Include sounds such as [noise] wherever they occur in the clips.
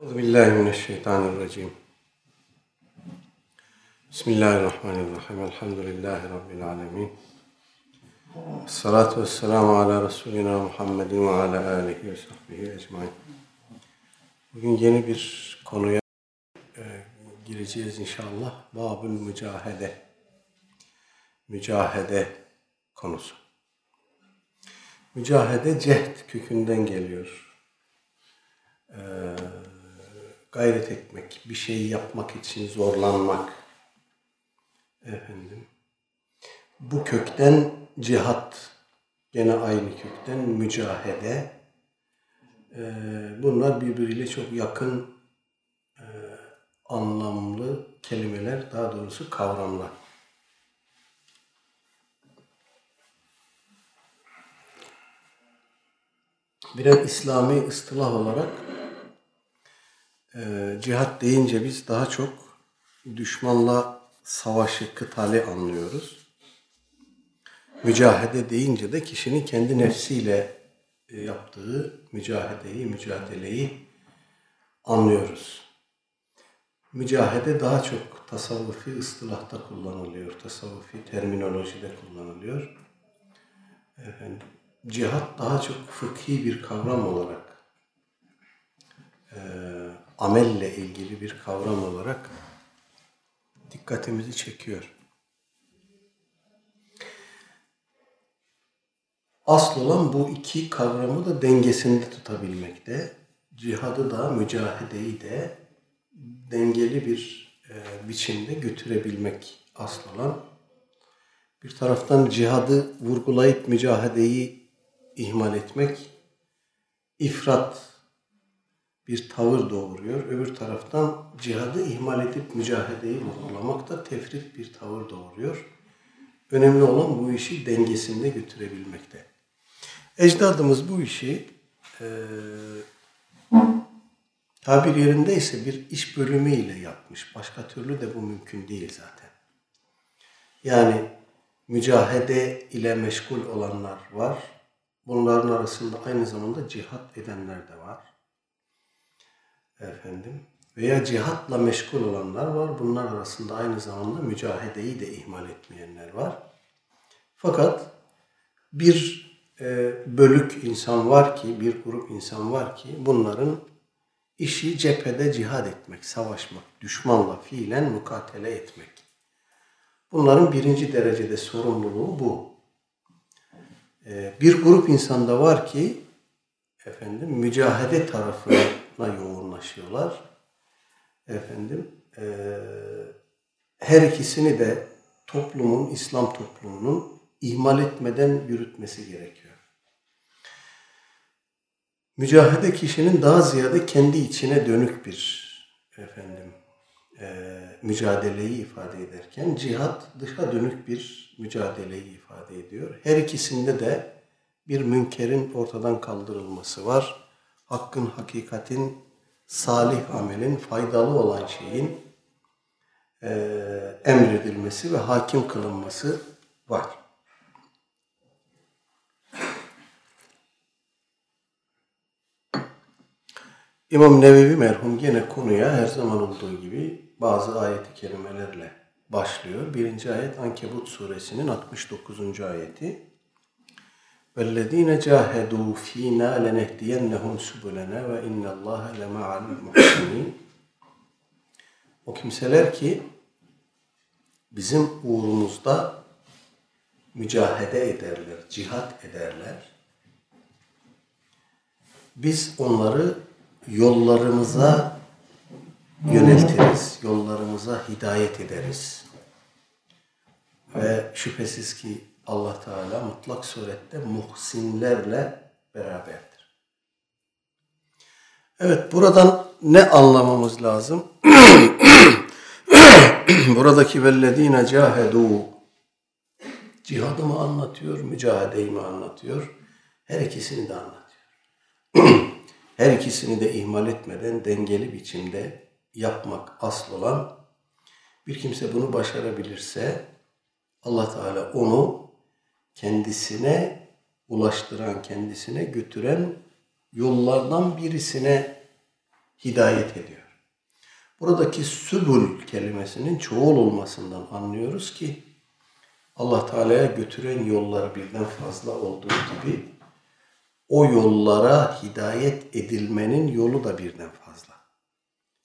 Euzubillahimineşşeytanirracim. Bismillahirrahmanirrahim. Elhamdülillahi Rabbil alemin. Salatu vesselamu ala Resulina Muhammedin ve ala alihi ve sahbihi ecmain. Bugün yeni bir konuya e, gireceğiz inşallah. Babül mücahede. Mücahede konusu. Mücahede cehd kökünden geliyor. Ee, gayret etmek, bir şeyi yapmak için zorlanmak. Efendim. Bu kökten cihat, gene aynı kökten mücahede. Ee, bunlar birbiriyle çok yakın e, anlamlı kelimeler, daha doğrusu kavramlar. Birer İslami ıstılah olarak e, cihat deyince biz daha çok düşmanla savaşı, kıtali anlıyoruz. Mücahede deyince de kişinin kendi nefsiyle e, yaptığı mücahedeyi, mücadeleyi anlıyoruz. Mücahede daha çok tasavvufi ıstılahta kullanılıyor, tasavvufi terminolojide kullanılıyor. Efendim, cihat daha çok fıkhi bir kavram olarak e, amelle ilgili bir kavram olarak dikkatimizi çekiyor. Asıl olan bu iki kavramı da dengesinde tutabilmekte. Cihadı da, mücahedeyi de dengeli bir e, biçimde götürebilmek asıl olan. Bir taraftan cihadı vurgulayıp mücahedeyi ihmal etmek ifrat bir tavır doğuruyor. Öbür taraftan cihadı ihmal edip mücahedeyi vurgulamak da tefrit bir tavır doğuruyor. Önemli olan bu işi dengesinde götürebilmekte. Ecdadımız bu işi e, tabir yerindeyse bir iş bölümüyle yapmış. Başka türlü de bu mümkün değil zaten. Yani mücahede ile meşgul olanlar var. Bunların arasında aynı zamanda cihat edenler de var efendim veya cihatla meşgul olanlar var. Bunlar arasında aynı zamanda mücahedeyi de ihmal etmeyenler var. Fakat bir e, bölük insan var ki, bir grup insan var ki bunların işi cephede cihad etmek, savaşmak, düşmanla fiilen mukatele etmek. Bunların birinci derecede sorumluluğu bu. E, bir grup insanda var ki efendim mücahede tarafına yoğunlaşıyorlar. Efendim e, her ikisini de toplumun, İslam toplumunun ihmal etmeden yürütmesi gerekiyor. Mücahede kişinin daha ziyade kendi içine dönük bir efendim e, mücadeleyi ifade ederken cihat dışa dönük bir mücadeleyi ifade ediyor. Her ikisinde de bir münkerin ortadan kaldırılması var hakkın, hakikatin, salih amelin, faydalı olan şeyin e, emredilmesi ve hakim kılınması var. İmam Nevevi merhum yine konuya her zaman olduğu gibi bazı ayeti kelimelerle başlıyor. Birinci ayet Ankebut suresinin 69. ayeti. وَالَّذ۪ينَ جَاهَدُوا ف۪ينَا لَنَهْدِيَنَّهُمْ سُبُلَنَا وَاِنَّ اللّٰهَ لَمَعَ الْمُحْسِنِينَ O kimseler ki bizim uğrumuzda mücahede ederler, cihat ederler. Biz onları yollarımıza yöneltiriz, yollarımıza hidayet ederiz. Ve şüphesiz ki Allah Teala mutlak surette muhsinlerle beraberdir. Evet buradan ne anlamamız lazım? [clears throat] Buradaki vellezine cahedu cihadı mı anlatıyor, mücadeyi mi anlatıyor? Her ikisini de anlatıyor. [clears throat] Her ikisini de ihmal etmeden dengeli biçimde yapmak asıl olan bir kimse bunu başarabilirse Allah Teala onu kendisine ulaştıran, kendisine götüren yollardan birisine hidayet ediyor. Buradaki sübül kelimesinin çoğul olmasından anlıyoruz ki Allah Teala'ya götüren yolları birden fazla olduğu gibi o yollara hidayet edilmenin yolu da birden fazla.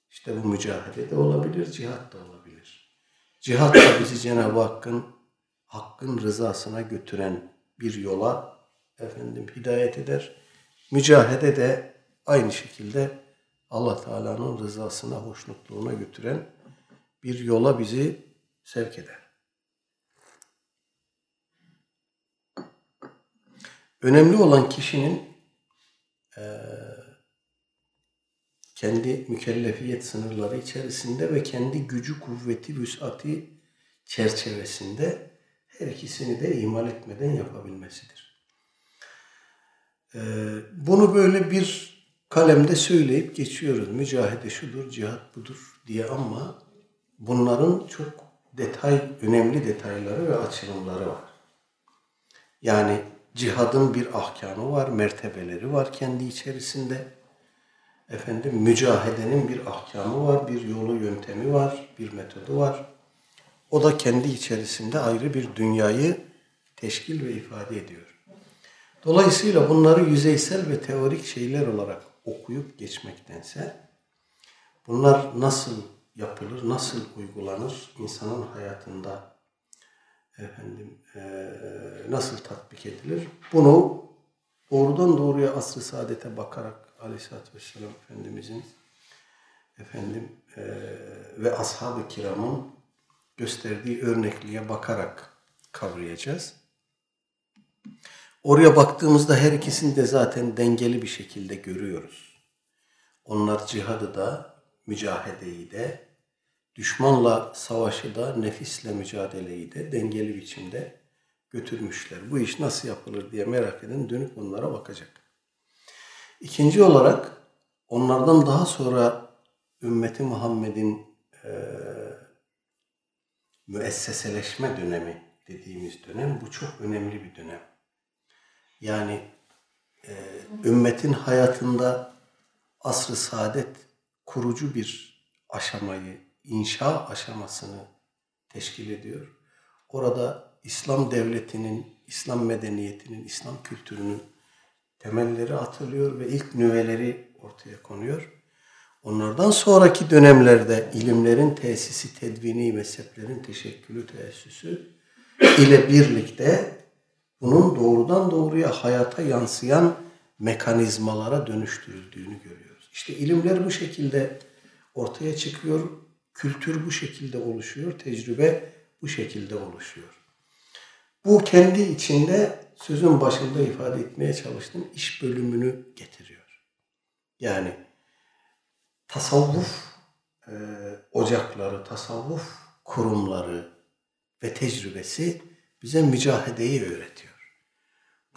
İşte bu mücadele de olabilir, cihat da olabilir. Cihat da bizi Cenab-ı Hakk'ın hakkın rızasına götüren bir yola efendim hidayet eder. Mücahede de aynı şekilde Allah Teala'nın rızasına, hoşnutluğuna götüren bir yola bizi sevk eder. Önemli olan kişinin e, kendi mükellefiyet sınırları içerisinde ve kendi gücü, kuvveti, vüsati çerçevesinde her ikisini de ihmal etmeden yapabilmesidir. E, bunu böyle bir kalemde söyleyip geçiyoruz. Mücahede şudur, cihat budur diye ama bunların çok detay, önemli detayları ve açılımları var. Yani cihadın bir ahkamı var, mertebeleri var kendi içerisinde. Efendim mücahedenin bir ahkamı var, bir yolu yöntemi var, bir metodu var. O da kendi içerisinde ayrı bir dünyayı teşkil ve ifade ediyor. Dolayısıyla bunları yüzeysel ve teorik şeyler olarak okuyup geçmektense bunlar nasıl yapılır, nasıl uygulanır insanın hayatında efendim e, nasıl tatbik edilir? Bunu doğrudan doğruya asr-ı saadete bakarak Aleyhisselatü Vesselam Efendimizin efendim e, ve ashab-ı kiramın gösterdiği örnekliğe bakarak kavrayacağız. Oraya baktığımızda her ikisini de zaten dengeli bir şekilde görüyoruz. Onlar cihadı da, mücahedeyi de, düşmanla savaşı da, nefisle mücadeleyi de dengeli biçimde götürmüşler. Bu iş nasıl yapılır diye merak eden dönüp onlara bakacak. İkinci olarak onlardan daha sonra ümmeti Muhammed'in e, müesseseleşme dönemi dediğimiz dönem bu çok önemli bir dönem. Yani e, ümmetin hayatında asr-ı saadet kurucu bir aşamayı, inşa aşamasını teşkil ediyor. Orada İslam devletinin, İslam medeniyetinin, İslam kültürünün temelleri atılıyor ve ilk nüveleri ortaya konuyor. Onlardan sonraki dönemlerde ilimlerin tesisi, tedvini, mezheplerin teşekkülü, teessüsü ile birlikte bunun doğrudan doğruya hayata yansıyan mekanizmalara dönüştürüldüğünü görüyoruz. İşte ilimler bu şekilde ortaya çıkıyor, kültür bu şekilde oluşuyor, tecrübe bu şekilde oluşuyor. Bu kendi içinde sözün başında ifade etmeye çalıştığım iş bölümünü getiriyor. Yani tasavvuf e, ocakları, tasavvuf kurumları ve tecrübesi bize mücahedeyi öğretiyor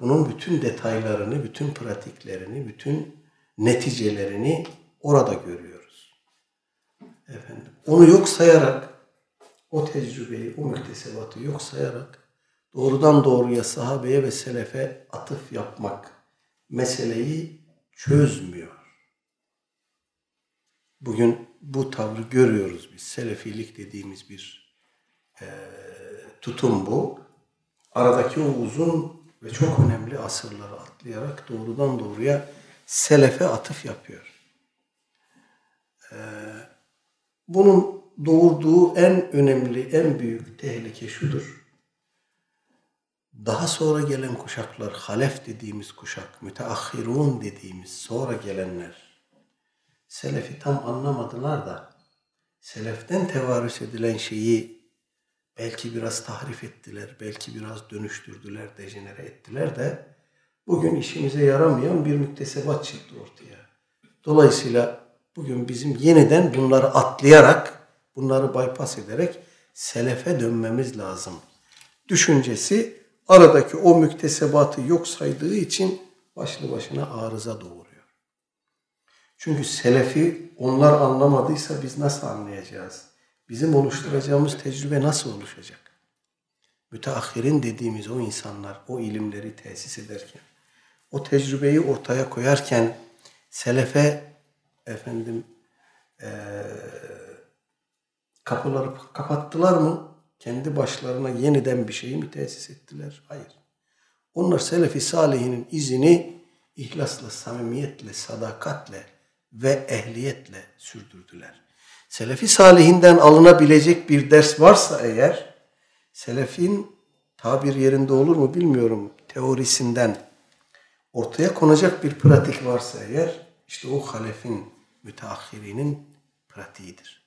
bunun bütün detaylarını, bütün pratiklerini, bütün neticelerini orada görüyoruz. Efendim, onu yok sayarak, o tecrübeyi, o müktesebatı yok sayarak doğrudan doğruya sahabeye ve selefe atıf yapmak meseleyi çözmüyor. Bugün bu tavrı görüyoruz biz. Selefilik dediğimiz bir e, tutum bu. Aradaki o uzun ve çok önemli asırları atlayarak doğrudan doğruya selefe atıf yapıyor. Ee, bunun doğurduğu en önemli, en büyük tehlike şudur. Daha sonra gelen kuşaklar, halef dediğimiz kuşak, müteahhirun dediğimiz sonra gelenler, selefi tam anlamadılar da, seleften tevarüs edilen şeyi belki biraz tahrif ettiler, belki biraz dönüştürdüler, dejenere ettiler de bugün işimize yaramayan bir müktesebat çıktı ortaya. Dolayısıyla bugün bizim yeniden bunları atlayarak, bunları bypass ederek selefe dönmemiz lazım. Düşüncesi aradaki o müktesebatı yok saydığı için başlı başına arıza doğuruyor. Çünkü selefi onlar anlamadıysa biz nasıl anlayacağız? bizim oluşturacağımız tecrübe nasıl oluşacak? Müteahhirin dediğimiz o insanlar o ilimleri tesis ederken, o tecrübeyi ortaya koyarken selefe efendim e, kapıları kapattılar mı? Kendi başlarına yeniden bir şeyi mi tesis ettiler? Hayır. Onlar Selefi Salihinin izini ihlasla, samimiyetle, sadakatle ve ehliyetle sürdürdüler. Selefi Salihinden alınabilecek bir ders varsa eğer, Selefin tabir yerinde olur mu bilmiyorum teorisinden ortaya konacak bir pratik varsa eğer, işte o halefin, müteahhirinin pratiğidir.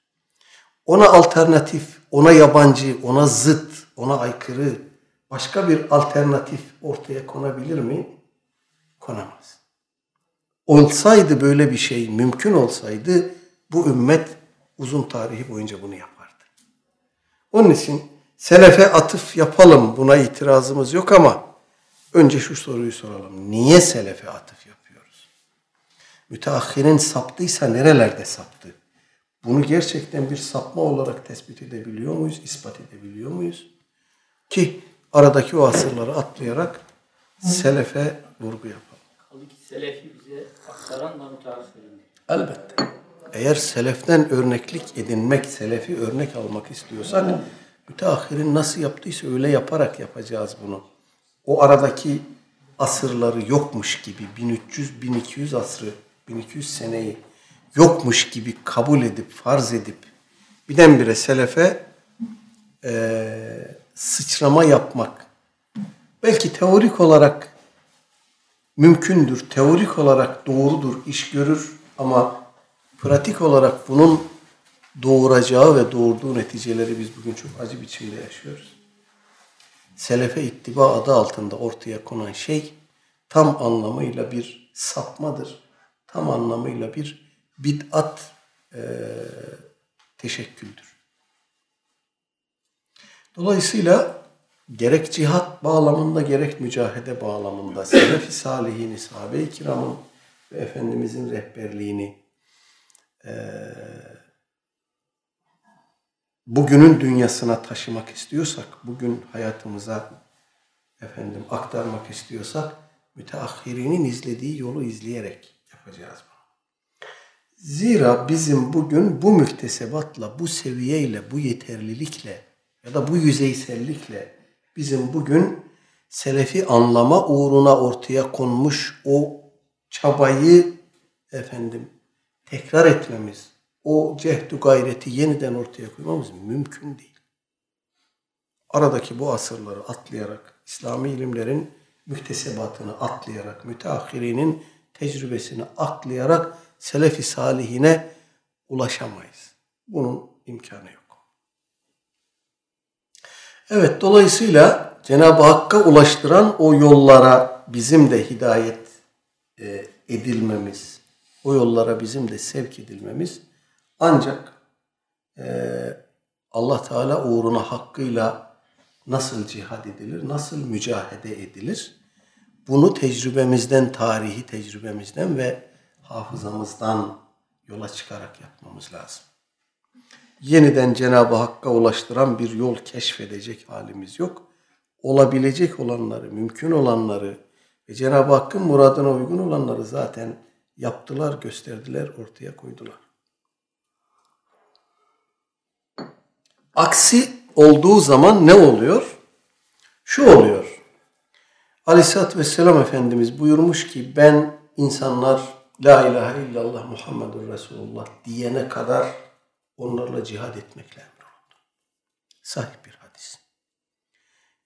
Ona alternatif, ona yabancı, ona zıt, ona aykırı başka bir alternatif ortaya konabilir mi? Konamaz. Olsaydı böyle bir şey mümkün olsaydı bu ümmet uzun tarihi boyunca bunu yapardı. Onun için selefe atıf yapalım buna itirazımız yok ama önce şu soruyu soralım. Niye selefe atıf yapıyoruz? Müteahhirin saptıysa nerelerde saptı? Bunu gerçekten bir sapma olarak tespit edebiliyor muyuz, ispat edebiliyor muyuz? Ki aradaki o asırları atlayarak selefe vurgu yapalım. Kaldı ki selefi bize aktaran da müteahhirin. Elbette. Eğer seleften örneklik edinmek, selefi örnek almak istiyorsak müteahhirin nasıl yaptıysa öyle yaparak yapacağız bunu. O aradaki asırları yokmuş gibi 1300-1200 asrı, 1200 seneyi yokmuş gibi kabul edip, farz edip birdenbire selefe e, sıçrama yapmak belki teorik olarak mümkündür, teorik olarak doğrudur, iş görür ama pratik olarak bunun doğuracağı ve doğurduğu neticeleri biz bugün çok acı biçimde yaşıyoruz. Selefe ittiba adı altında ortaya konan şey tam anlamıyla bir sapmadır. Tam anlamıyla bir bid'at e, teşekküldür. Dolayısıyla gerek cihat bağlamında gerek mücahede bağlamında Selefi Salihini, sahabe-i kiramın ve Efendimizin rehberliğini e, bugünün dünyasına taşımak istiyorsak, bugün hayatımıza efendim aktarmak istiyorsak müteahhirinin izlediği yolu izleyerek yapacağız bunu. Zira bizim bugün bu müktesebatla, bu seviyeyle, bu yeterlilikle ya da bu yüzeysellikle bizim bugün selefi anlama uğruna ortaya konmuş o çabayı efendim tekrar etmemiz, o cehdu gayreti yeniden ortaya koymamız mümkün değil. Aradaki bu asırları atlayarak, İslami ilimlerin müktesebatını atlayarak, müteahhirinin tecrübesini atlayarak selefi salihine ulaşamayız. Bunun imkanı yok. Evet dolayısıyla Cenab-ı Hakk'a ulaştıran o yollara bizim de hidayet e, edilmemiz, o yollara bizim de sevk edilmemiz ancak e, Allah Teala uğruna hakkıyla nasıl cihad edilir, nasıl mücahede edilir? Bunu tecrübemizden, tarihi tecrübemizden ve hafızamızdan yola çıkarak yapmamız lazım yeniden Cenab-ı Hakk'a ulaştıran bir yol keşfedecek halimiz yok. Olabilecek olanları, mümkün olanları ve Cenab-ı Hakk'ın muradına uygun olanları zaten yaptılar, gösterdiler, ortaya koydular. Aksi olduğu zaman ne oluyor? Şu oluyor. Aleyhisselatü Vesselam Efendimiz buyurmuş ki ben insanlar La ilahe illallah Muhammedur Resulullah diyene kadar onlarla cihad etmekle emrolundu. Sahih bir hadis.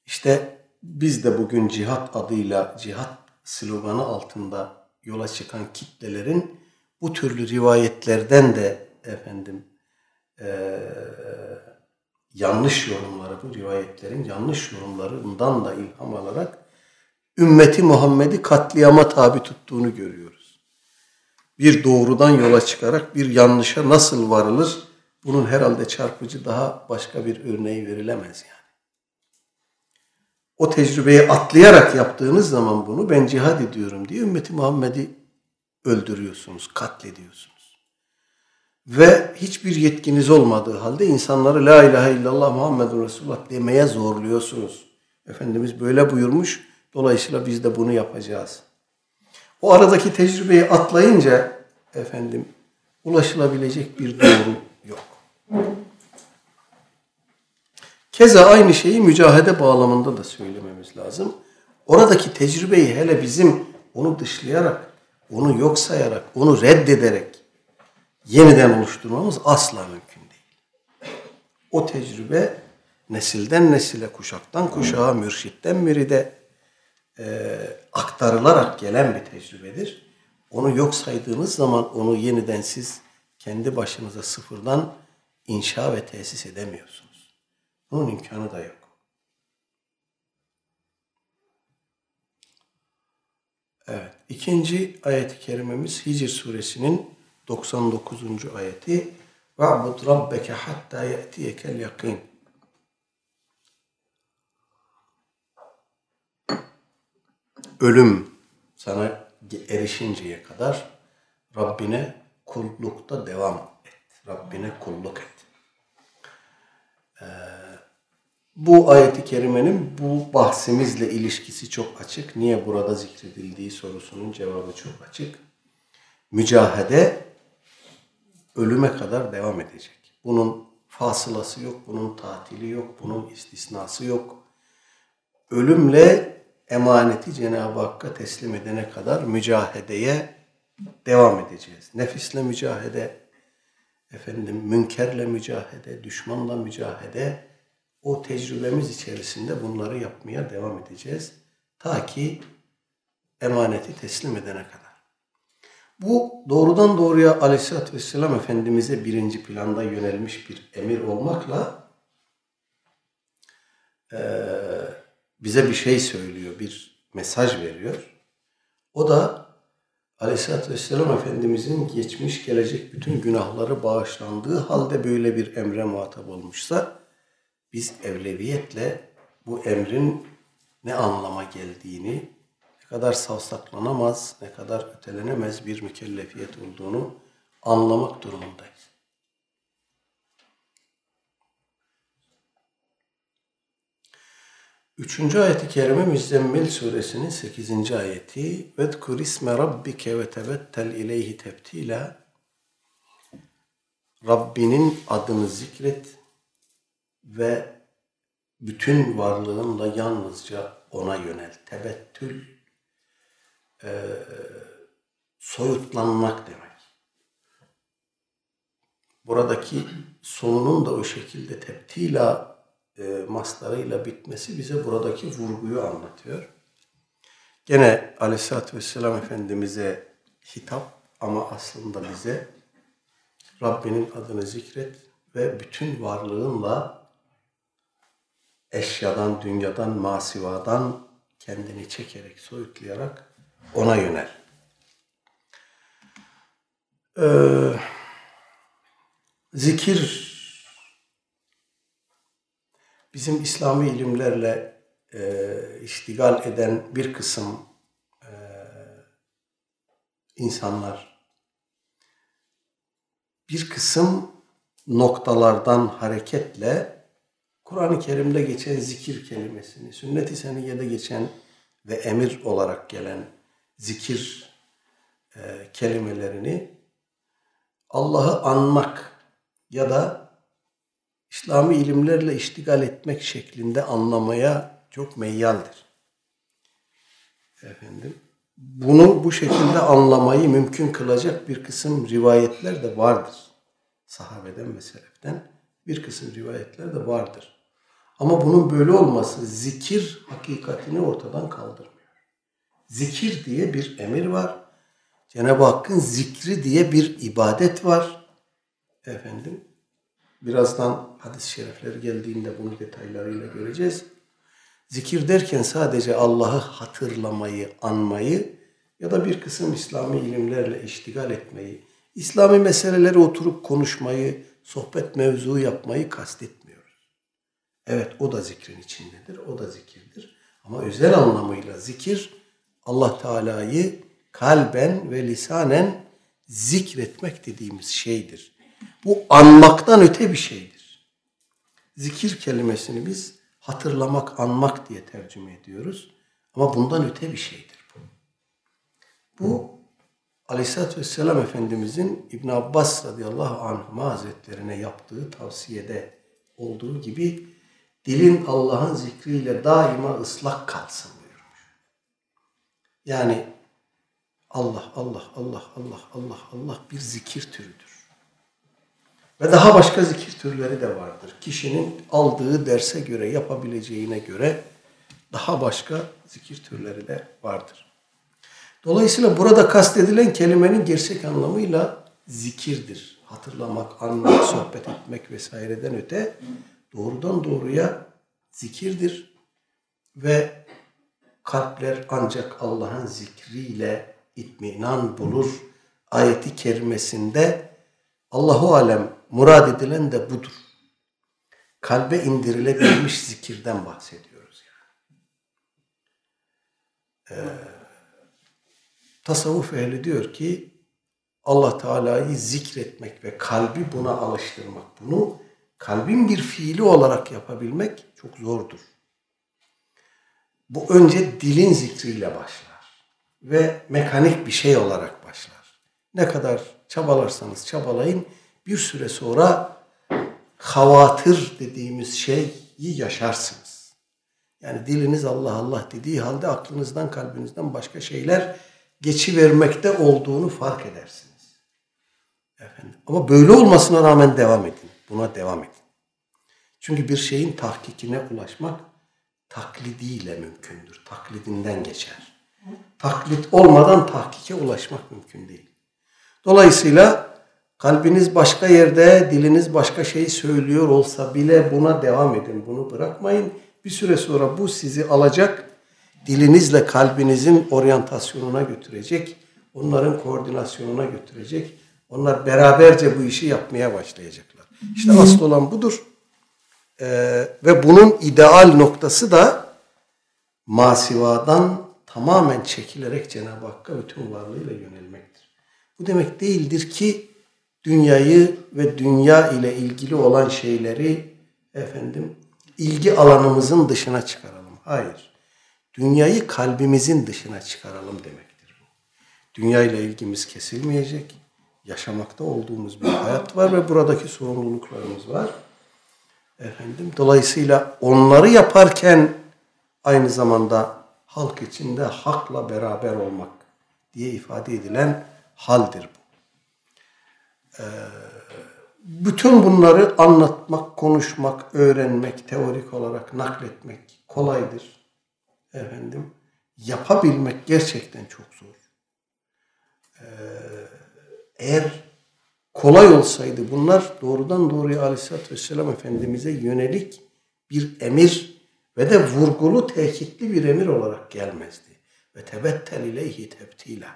İşte biz de bugün cihat adıyla cihat sloganı altında yola çıkan kitlelerin bu türlü rivayetlerden de efendim e, yanlış yorumları bu rivayetlerin yanlış yorumlarından da ilham alarak ümmeti Muhammed'i katliama tabi tuttuğunu görüyoruz. Bir doğrudan yola çıkarak bir yanlışa nasıl varılır bunun herhalde çarpıcı daha başka bir örneği verilemez yani. O tecrübeyi atlayarak yaptığınız zaman bunu ben cihad ediyorum diye ümmeti Muhammed'i öldürüyorsunuz, katlediyorsunuz. Ve hiçbir yetkiniz olmadığı halde insanları La ilahe illallah Muhammedun Resulullah demeye zorluyorsunuz. Efendimiz böyle buyurmuş. Dolayısıyla biz de bunu yapacağız. O aradaki tecrübeyi atlayınca efendim ulaşılabilecek bir doğru. Keza aynı şeyi mücahede bağlamında da söylememiz lazım. Oradaki tecrübeyi hele bizim onu dışlayarak, onu yok sayarak, onu reddederek yeniden oluşturmamız asla mümkün değil. O tecrübe nesilden nesile, kuşaktan kuşağa, mürşitten müride e, aktarılarak gelen bir tecrübedir. Onu yok saydığınız zaman onu yeniden siz kendi başınıza sıfırdan inşa ve tesis edemiyorsunuz. Bunun imkanı da yok. Evet. İkinci ayet-i kerimemiz Hicr suresinin 99. ayeti. Ve'bud rabbeke hatta ye'tiyekel yakin. Ölüm sana erişinceye kadar Rabbine kullukta devam Rabbine kulluk et. Ee, bu ayeti kerimenin bu bahsimizle ilişkisi çok açık. Niye burada zikredildiği sorusunun cevabı çok açık. Mücahede ölüme kadar devam edecek. Bunun fasılası yok, bunun tatili yok, bunun istisnası yok. Ölümle emaneti Cenab-ı Hakk'a teslim edene kadar mücahedeye devam edeceğiz. Nefisle mücahede, efendim münkerle mücahede, düşmanla mücahede, o tecrübemiz içerisinde bunları yapmaya devam edeceğiz. Ta ki emaneti teslim edene kadar. Bu doğrudan doğruya Aleyhisselatü Vesselam Efendimiz'e birinci planda yönelmiş bir emir olmakla e, bize bir şey söylüyor, bir mesaj veriyor. O da Aleyhisselatü Vesselam Efendimiz'in geçmiş gelecek bütün günahları bağışlandığı halde böyle bir emre muhatap olmuşsa biz evleviyetle bu emrin ne anlama geldiğini, ne kadar savsaklanamaz, ne kadar ötelenemez bir mükellefiyet olduğunu anlamak durumundayız. Üçüncü ayeti kerime Müzzemmil suresinin sekizinci ayeti. وَذْكُرِ اسْمَ رَبِّكَ وَتَبَتَّلْ اِلَيْهِ تَبْتِيلًا Rabbinin adını zikret ve bütün varlığınla yalnızca ona yönel. Tebettül e, soyutlanmak demek. Buradaki sonunun da o şekilde teptila e, maslarıyla bitmesi bize buradaki vurguyu anlatıyor. Gene Aleyhisselatü Vesselam Efendimiz'e hitap ama aslında bize Rabbinin adını zikret ve bütün varlığınla eşyadan, dünyadan, masivadan kendini çekerek, soyutlayarak ona yönel. Ee, zikir bizim İslami ilimlerle e, iştigal eden bir kısım e, insanlar bir kısım noktalardan hareketle Kur'an-ı Kerim'de geçen zikir kelimesini, sünnet-i seniyede geçen ve emir olarak gelen zikir e, kelimelerini Allah'ı anmak ya da İslami ilimlerle iştigal etmek şeklinde anlamaya çok meyyaldir. Efendim, bunu bu şekilde anlamayı mümkün kılacak bir kısım rivayetler de vardır. Sahabeden ve seleften bir kısım rivayetler de vardır. Ama bunun böyle olması zikir hakikatini ortadan kaldırmıyor. Zikir diye bir emir var. Cenab-ı Hakk'ın zikri diye bir ibadet var. Efendim Birazdan hadis-i şerifleri geldiğinde bunu detaylarıyla göreceğiz. Zikir derken sadece Allah'ı hatırlamayı, anmayı ya da bir kısım İslami ilimlerle iştigal etmeyi, İslami meseleleri oturup konuşmayı, sohbet mevzu yapmayı kastetmiyoruz. Evet o da zikrin içindedir, o da zikirdir. Ama özel anlamıyla zikir Allah Teala'yı kalben ve lisanen zikretmek dediğimiz şeydir. Bu anmaktan öte bir şeydir. Zikir kelimesini biz hatırlamak, anmak diye tercüme ediyoruz. Ama bundan öte bir şeydir bu. Bu Aleyhisselatü Vesselam Efendimizin İbn Abbas radıyallahu anhuma hazretlerine yaptığı tavsiyede olduğu gibi dilin Allah'ın zikriyle daima ıslak kalsın buyurmuş. Yani Allah, Allah, Allah, Allah, Allah, Allah bir zikir türüdür. Ve daha başka zikir türleri de vardır. Kişinin aldığı derse göre, yapabileceğine göre daha başka zikir türleri de vardır. Dolayısıyla burada kastedilen kelimenin gerçek anlamıyla zikirdir. Hatırlamak, anlamak, sohbet etmek vesaireden öte doğrudan doğruya zikirdir. Ve kalpler ancak Allah'ın zikriyle itminan bulur. Ayeti kerimesinde Allahu alem murad edilen de budur. Kalbe indirilebilmiş zikirden bahsediyoruz yani. Ee, tasavvuf ehli diyor ki Allah Teala'yı zikretmek ve kalbi buna alıştırmak, bunu kalbin bir fiili olarak yapabilmek çok zordur. Bu önce dilin zikriyle başlar ve mekanik bir şey olarak başlar. Ne kadar çabalarsanız çabalayın bir süre sonra havatır dediğimiz şeyi yaşarsınız. Yani diliniz Allah Allah dediği halde aklınızdan kalbinizden başka şeyler geçivermekte olduğunu fark edersiniz. Efendim. Ama böyle olmasına rağmen devam edin. Buna devam edin. Çünkü bir şeyin tahkikine ulaşmak taklidiyle mümkündür. Taklidinden geçer. Taklit olmadan tahkike ulaşmak mümkün değil. Dolayısıyla kalbiniz başka yerde, diliniz başka şey söylüyor olsa bile buna devam edin. Bunu bırakmayın. Bir süre sonra bu sizi alacak, dilinizle kalbinizin oryantasyonuna götürecek, onların koordinasyonuna götürecek. Onlar beraberce bu işi yapmaya başlayacaklar. İşte asıl olan budur. Ee, ve bunun ideal noktası da masivadan tamamen çekilerek Cenab-ı Hakk'a bütün varlığıyla yönelmektir. Bu demek değildir ki dünyayı ve dünya ile ilgili olan şeyleri efendim ilgi alanımızın dışına çıkaralım. Hayır. Dünyayı kalbimizin dışına çıkaralım demektir bu. Dünya ile ilgimiz kesilmeyecek. Yaşamakta olduğumuz bir hayat var ve buradaki sorumluluklarımız var. Efendim dolayısıyla onları yaparken aynı zamanda halk içinde hakla beraber olmak diye ifade edilen haldir bu. Ee, bütün bunları anlatmak, konuşmak, öğrenmek, teorik olarak nakletmek kolaydır. Efendim, yapabilmek gerçekten çok zor. Ee, eğer kolay olsaydı bunlar doğrudan doğruya Aleyhisselatü Vesselam Efendimiz'e yönelik bir emir ve de vurgulu, tehkitli bir emir olarak gelmezdi. Ve tebettel ileyhi tebtila.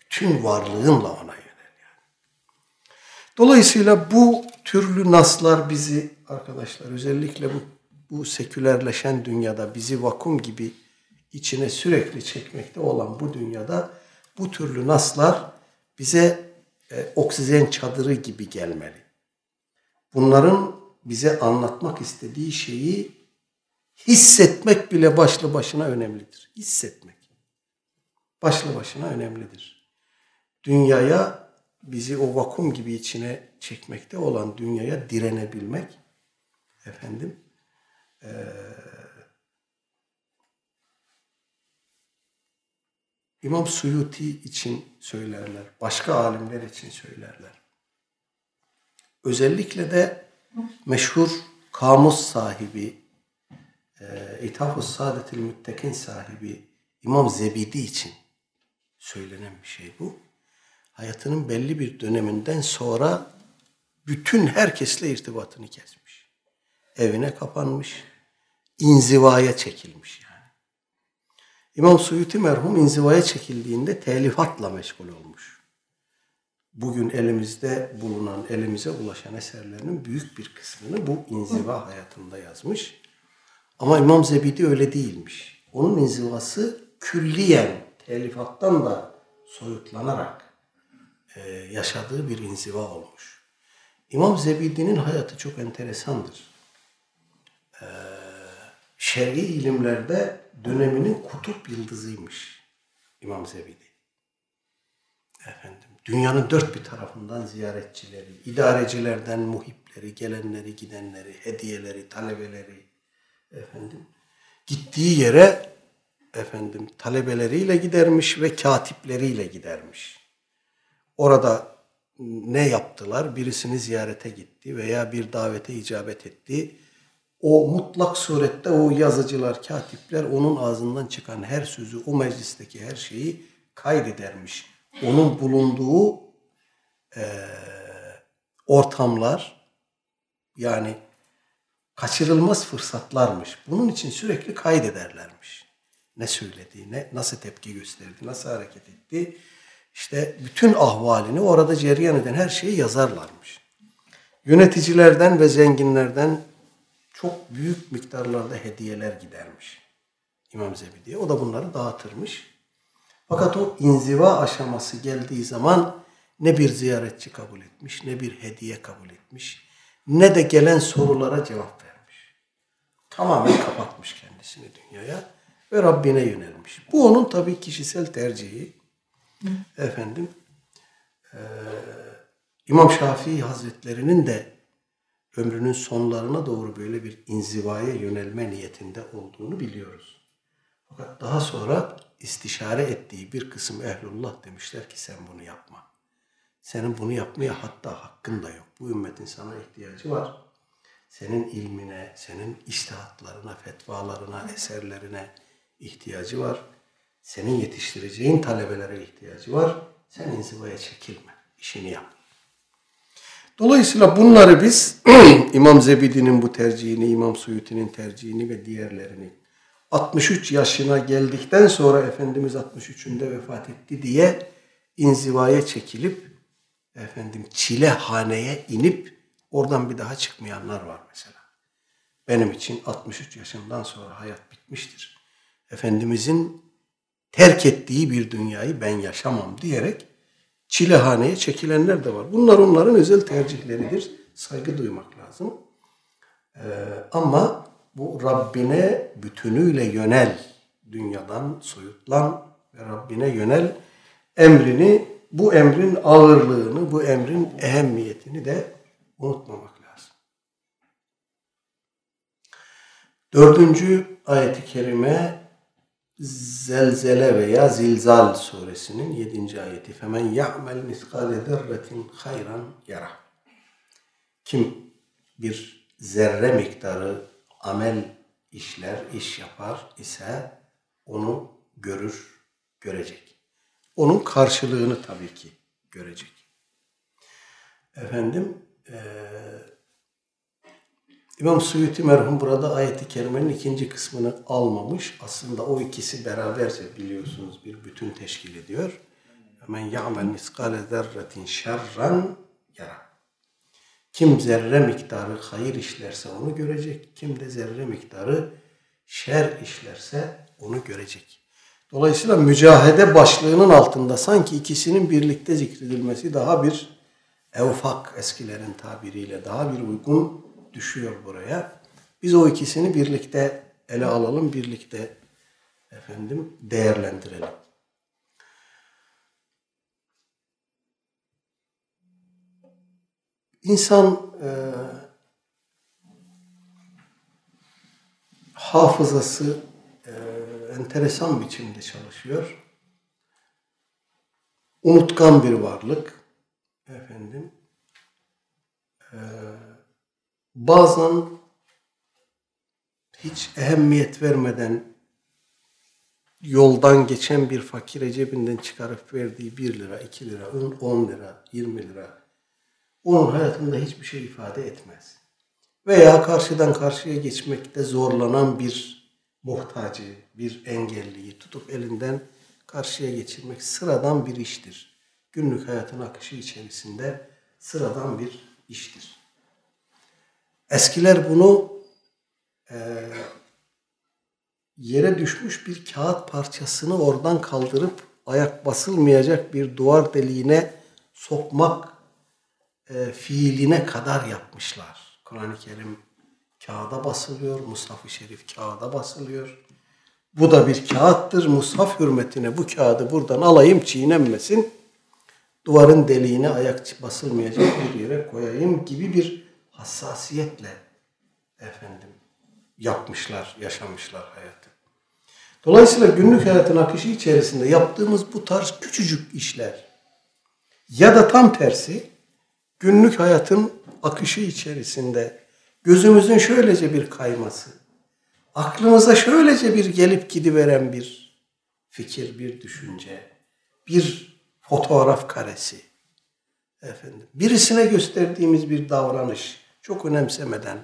Bütün varlığınla ona yani. Dolayısıyla bu türlü naslar bizi arkadaşlar özellikle bu, bu sekülerleşen dünyada bizi vakum gibi içine sürekli çekmekte olan bu dünyada bu türlü naslar bize e, oksijen çadırı gibi gelmeli. Bunların bize anlatmak istediği şeyi hissetmek bile başlı başına önemlidir. Hissetmek. Başlı başına önemlidir. Dünyaya bizi o vakum gibi içine çekmekte olan dünyaya direnebilmek efendim eee İmam Suyuti için söylerler. Başka alimler için söylerler. Özellikle de meşhur kamus sahibi, e, İthaf-ı Müttekin sahibi İmam Zebidi için söylenen bir şey bu. Hayatının belli bir döneminden sonra bütün herkesle irtibatını kesmiş. Evine kapanmış, inzivaya çekilmiş yani. İmam Suyuti merhum inzivaya çekildiğinde telifatla meşgul olmuş. Bugün elimizde bulunan, elimize ulaşan eserlerinin büyük bir kısmını bu inziva hayatında yazmış. Ama İmam Zebidi öyle değilmiş. Onun inzivası külliyen telifattan da soyutlanarak yaşadığı bir inziva olmuş. İmam Zebidi'nin hayatı çok enteresandır. E, şer'i ilimlerde döneminin kutup yıldızıymış İmam Zebidi. efendim dünyanın dört bir tarafından ziyaretçileri, idarecilerden muhipleri, gelenleri, gidenleri, hediyeleri, talebeleri efendim gittiği yere efendim talebeleriyle gidermiş ve katipleriyle gidermiş. Orada ne yaptılar? Birisini ziyarete gitti veya bir davete icabet etti. O mutlak surette o yazıcılar, katipler onun ağzından çıkan her sözü, o meclisteki her şeyi kaydedermiş. Onun bulunduğu e, ortamlar yani kaçırılmaz fırsatlarmış. Bunun için sürekli kaydederlermiş. Ne söylediğine, nasıl tepki gösterdi, nasıl hareket etti işte bütün ahvalini orada cereyan eden her şeyi yazarlarmış. Yöneticilerden ve zenginlerden çok büyük miktarlarda hediyeler gidermiş İmam Zebidi'ye. O da bunları dağıtırmış. Fakat o inziva aşaması geldiği zaman ne bir ziyaretçi kabul etmiş, ne bir hediye kabul etmiş, ne de gelen sorulara cevap vermiş. Tamamen kapatmış kendisini dünyaya ve Rabbine yönelmiş. Bu onun tabii kişisel tercihi. Efendim e, İmam Şafii Hazretlerinin de ömrünün sonlarına doğru böyle bir inzivaya yönelme niyetinde olduğunu biliyoruz. Fakat daha sonra istişare ettiği bir kısım ehlullah demişler ki sen bunu yapma. Senin bunu yapmaya hatta hakkın da yok. Bu ümmetin sana ihtiyacı var. Senin ilmine, senin iştihatlarına, fetvalarına, eserlerine ihtiyacı var senin yetiştireceğin talebelere ihtiyacı var. Sen inzivaya çekilme. işini yap. Dolayısıyla bunları biz [clears throat] İmam Zebidi'nin bu tercihini, İmam Suyuti'nin tercihini ve diğerlerini 63 yaşına geldikten sonra Efendimiz 63'ünde vefat etti diye inzivaya çekilip efendim çilehaneye inip oradan bir daha çıkmayanlar var mesela. Benim için 63 yaşından sonra hayat bitmiştir. Efendimizin terk ettiği bir dünyayı ben yaşamam diyerek çilehaneye çekilenler de var. Bunlar onların özel tercihleridir. Saygı duymak lazım. Ee, ama bu Rabbine bütünüyle yönel, dünyadan soyutlan ve Rabbine yönel emrini, bu emrin ağırlığını, bu emrin ehemmiyetini de unutmamak lazım. Dördüncü ayeti kerime Zelzele veya Zilzal suresinin 7. ayeti. Femen ya'mel miskale zerretin hayran yara. Kim bir zerre miktarı amel işler, iş yapar ise onu görür, görecek. Onun karşılığını tabii ki görecek. Efendim, ee, İmam Suyuti merhum burada ayeti kerimenin ikinci kısmını almamış. Aslında o ikisi beraberce biliyorsunuz bir bütün teşkil ediyor. Men ya'mel miskale zerretin şerran yara. Kim zerre miktarı hayır işlerse onu görecek. Kim de zerre miktarı şer işlerse onu görecek. Dolayısıyla mücahede başlığının altında sanki ikisinin birlikte zikredilmesi daha bir evfak eskilerin tabiriyle daha bir uygun düşüyor buraya. Biz o ikisini birlikte ele alalım, birlikte efendim değerlendirelim. İnsan e, hafızası e, enteresan biçimde çalışıyor. Unutkan bir varlık. Efendim. E, bazen hiç ehemmiyet vermeden yoldan geçen bir fakire cebinden çıkarıp verdiği 1 lira, 2 lira, 10 lira, 20 lira onun hayatında hiçbir şey ifade etmez. Veya karşıdan karşıya geçmekte zorlanan bir muhtacı, bir engelliyi tutup elinden karşıya geçirmek sıradan bir iştir. Günlük hayatın akışı içerisinde sıradan bir iştir. Eskiler bunu e, yere düşmüş bir kağıt parçasını oradan kaldırıp ayak basılmayacak bir duvar deliğine sokmak e, fiiline kadar yapmışlar. Kur'an-ı Kerim kağıda basılıyor, Mushaf-ı Şerif kağıda basılıyor. Bu da bir kağıttır. Mushaf hürmetine bu kağıdı buradan alayım çiğnenmesin. duvarın deliğine ayak basılmayacak bir yere koyayım gibi bir hassasiyetle efendim yapmışlar, yaşamışlar hayatı. Dolayısıyla günlük hayatın akışı içerisinde yaptığımız bu tarz küçücük işler ya da tam tersi günlük hayatın akışı içerisinde gözümüzün şöylece bir kayması, aklımıza şöylece bir gelip gidiveren bir fikir, bir düşünce, bir fotoğraf karesi, efendim, birisine gösterdiğimiz bir davranış, çok önemsemeden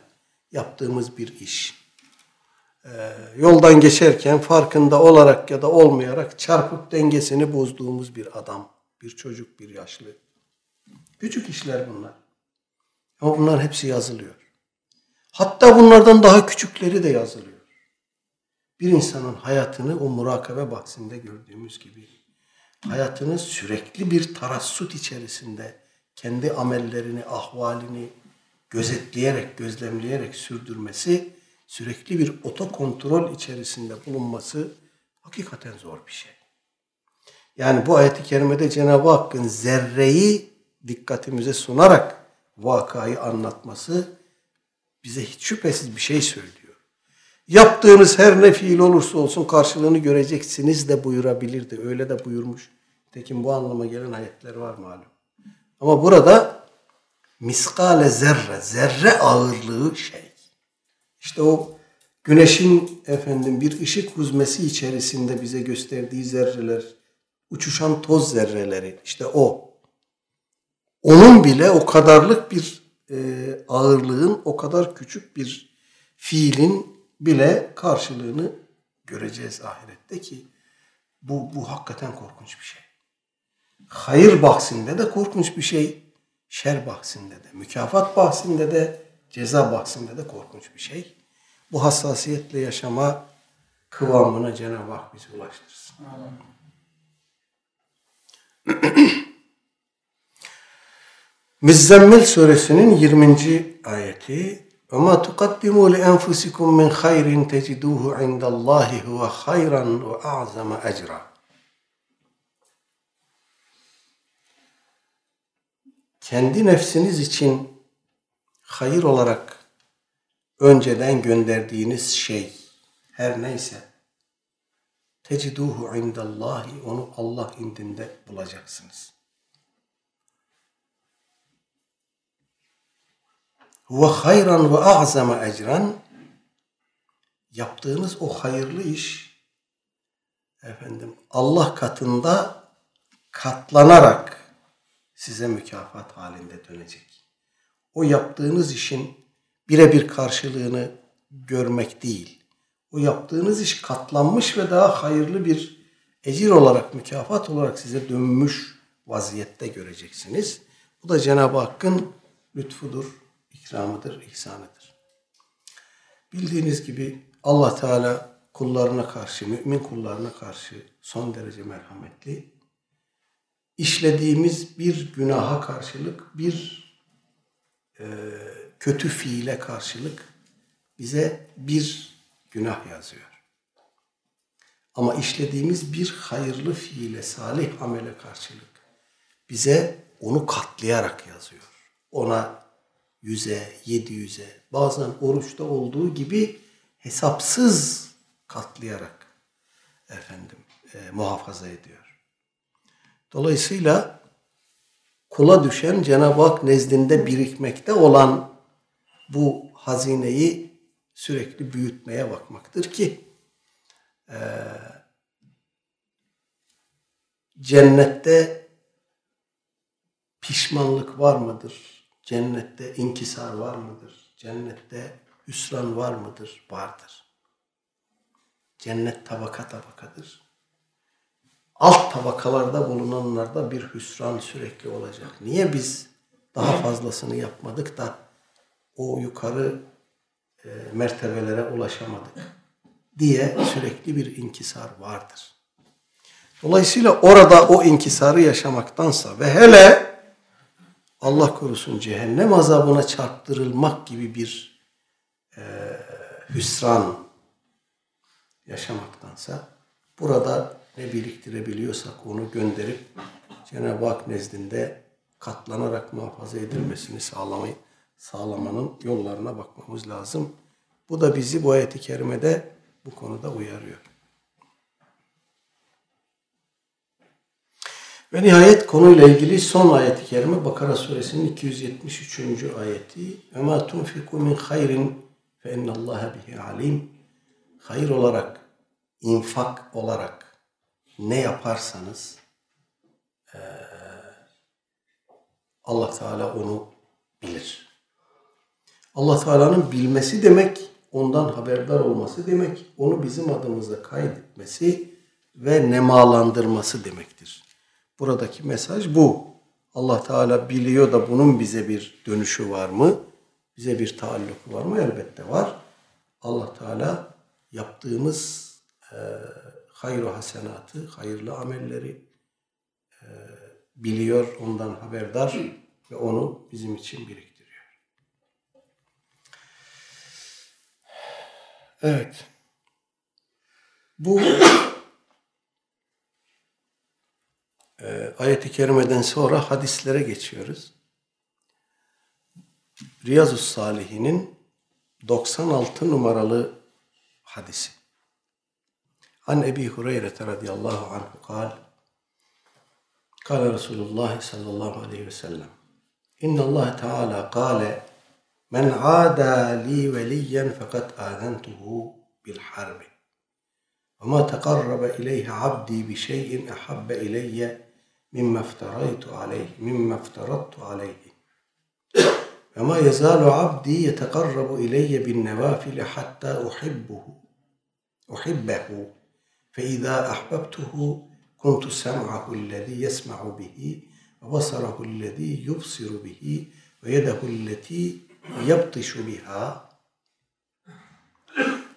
yaptığımız bir iş. Ee, yoldan geçerken farkında olarak ya da olmayarak çarpıp dengesini bozduğumuz bir adam, bir çocuk, bir yaşlı. Küçük işler bunlar. Ama bunlar hepsi yazılıyor. Hatta bunlardan daha küçükleri de yazılıyor. Bir insanın hayatını o murakabe bahsinde gördüğümüz gibi hayatını sürekli bir tarassut içerisinde kendi amellerini, ahvalini gözetleyerek, gözlemleyerek sürdürmesi, sürekli bir otokontrol içerisinde bulunması hakikaten zor bir şey. Yani bu ayet-i kerimede Cenab-ı Hakk'ın zerreyi dikkatimize sunarak vakayı anlatması bize hiç şüphesiz bir şey söylüyor. Yaptığınız her ne fiil olursa olsun karşılığını göreceksiniz de buyurabilirdi. Öyle de buyurmuş. Tekin bu anlama gelen ayetler var malum. Ama burada miskale zerre, zerre ağırlığı şey. İşte o güneşin efendim bir ışık huzmesi içerisinde bize gösterdiği zerreler, uçuşan toz zerreleri, işte o. Onun bile o kadarlık bir e, ağırlığın, o kadar küçük bir fiilin bile karşılığını göreceğiz ahirette ki bu, bu hakikaten korkunç bir şey. Hayır bahsinde de korkunç bir şey, şer bahsinde de, mükafat bahsinde de, ceza bahsinde de korkunç bir şey. Bu hassasiyetle yaşama kıvamına Cenab-ı Hak bizi ulaştırsın. [clears throat] Müzzemmil suresinin 20. ayeti وما تقدموا لأنفسكم من خير تجدوه عند الله هو خيرا وأعظم أجرا kendi nefsiniz için hayır olarak önceden gönderdiğiniz şey. Her neyse. Teciduhu indallahi onu Allah indinde bulacaksınız. Ve hayran ve a'zama ecran. Yaptığınız o hayırlı iş efendim Allah katında katlanarak size mükafat halinde dönecek. O yaptığınız işin birebir karşılığını görmek değil. O yaptığınız iş katlanmış ve daha hayırlı bir ecir olarak, mükafat olarak size dönmüş vaziyette göreceksiniz. Bu da Cenab-ı Hakk'ın lütfudur, ikramıdır, ihsanıdır. Bildiğiniz gibi Allah Teala kullarına karşı, mümin kullarına karşı son derece merhametli. İşlediğimiz bir günaha karşılık, bir e, kötü fiile karşılık bize bir günah yazıyor. Ama işlediğimiz bir hayırlı fiile, salih amele karşılık bize onu katlayarak yazıyor. Ona yüze, yedi yüze, bazen oruçta olduğu gibi hesapsız katlayarak efendim e, muhafaza ediyor. Dolayısıyla kula düşen Cenab-ı Hak nezdinde birikmekte olan bu hazineyi sürekli büyütmeye bakmaktır ki e, cennette pişmanlık var mıdır? Cennette inkisar var mıdır? Cennette hüsran var mıdır? Vardır. Cennet tabaka tabakadır. Alt tabakalarda bulunanlarda bir hüsran sürekli olacak. Niye biz daha fazlasını yapmadık da o yukarı e, mertebelere ulaşamadık diye sürekli bir inkisar vardır. Dolayısıyla orada o inkisarı yaşamaktansa ve hele Allah korusun cehennem azabına çarptırılmak gibi bir e, hüsran yaşamaktansa burada ne biriktirebiliyorsak onu gönderip Cenab-ı Hak nezdinde katlanarak muhafaza edilmesini sağlamayı, sağlamanın yollarına bakmamız lazım. Bu da bizi bu ayeti kerimede bu konuda uyarıyor. Ve nihayet konuyla ilgili son ayeti kerime Bakara suresinin 273. ayeti. Ve ma tunfiku min hayrin fe innallaha bihi alim. Hayır olarak, infak olarak ne yaparsanız Allah Teala onu bilir. Allah Teala'nın bilmesi demek, ondan haberdar olması demek, onu bizim adımıza kaydetmesi ve nemalandırması demektir. Buradaki mesaj bu. Allah Teala biliyor da bunun bize bir dönüşü var mı? Bize bir taalluku var mı? Elbette var. Allah Teala yaptığımız e, hayru hasenatı, hayırlı amelleri e, biliyor, ondan haberdar ve onu bizim için biriktiriyor. Evet. Bu e, ayet-i kerimeden sonra hadislere geçiyoruz. Riyazu Salihin'in 96 numaralı hadisi. An Ebi Hureyre radıyallahu anhu kal قال رسول الله صلى الله عليه وسلم إن الله تعالى قال من عادى لي وليا فقد آذنته بالحرب. وما تقرب إليه عبدي بشيء أحب إلي مما افتريت عليه مما افترضت عليه. وما يزال عبدي يتقرب إلي بالنوافل حتى أحبه أحبه. فإذا أحببته كنت سمعه الذي يسمع به وبصره الذي يبصر به ويده التي يبطش بها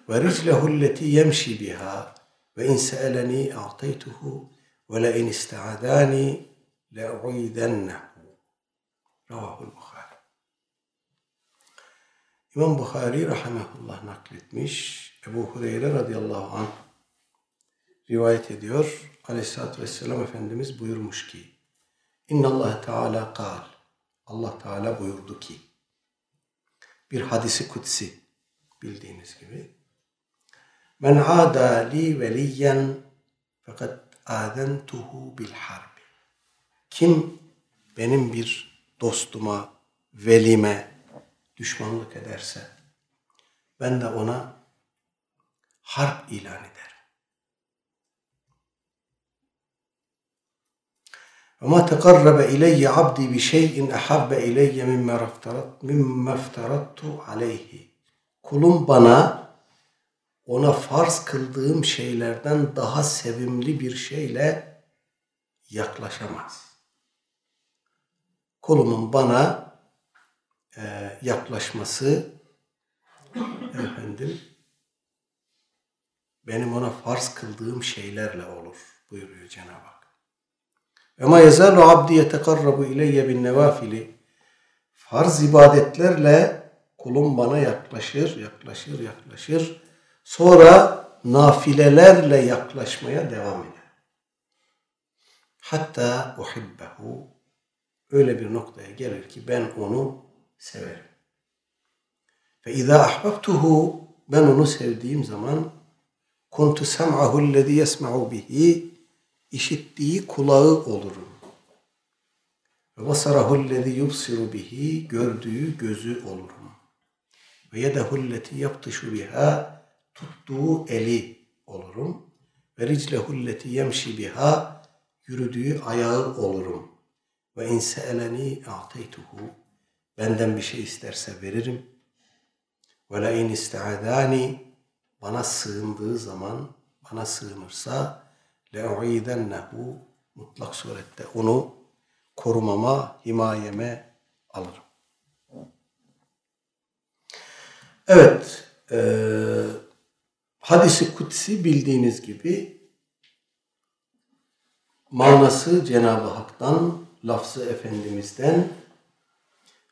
ورجله التي يمشي بها وإن سألني أعطيته ولئن استعاذاني لأعيذنه رواه البخاري İmam Bukhari rahmetullah nakletmiş. Ebu Hureyre radıyallahu anh rivayet ediyor. Aleyhisselatü Vesselam Efendimiz buyurmuş ki İnna Allah Teala kal Allah Teala buyurdu ki bir hadisi kutsi bildiğiniz gibi Men ada li veliyen fakat adentuhu bil harbi. Kim benim bir dostuma, velime düşmanlık ederse ben de ona harp ilan ederim. وما تقرب إلي عبدي بشيء أحب إلي مما افترضت مما افترضت عليه. Kulum bana ona farz kıldığım şeylerden daha sevimli bir şeyle yaklaşamaz. Kulumun bana e, yaklaşması efendim benim ona farz kıldığım şeylerle olur buyuruyor Cenab-ı Hak. Ve ma yezalu abdi yetekarrabu ileyye bin nevafili. Farz ibadetlerle kulum bana yaklaşır, yaklaşır, yaklaşır. Sonra nafilelerle yaklaşmaya devam eder. Hatta uhibbehu öyle bir noktaya gelir ki ben onu severim. Ve izâ ahbabtuhu ben onu sevdiğim zaman kuntu sem'ahu lezî yesma'u bihi işittiği kulağı olurum. Ve basarahullezî yubsiru bihi gördüğü gözü olurum. Ve yedehulleti yaptışu biha tuttuğu eli olurum. Ve riclehulleti yemşi biha yürüdüğü ayağı olurum. Ve inse eleni a'teytuhu benden bir şey isterse veririm. Ve la in isteadani bana sığındığı zaman bana sığınırsa le'uidennehu mutlak surette onu korumama, himayeme alırım. Evet, e, hadisi kutsi bildiğiniz gibi manası Cenab-ı Hak'tan, lafzı Efendimiz'den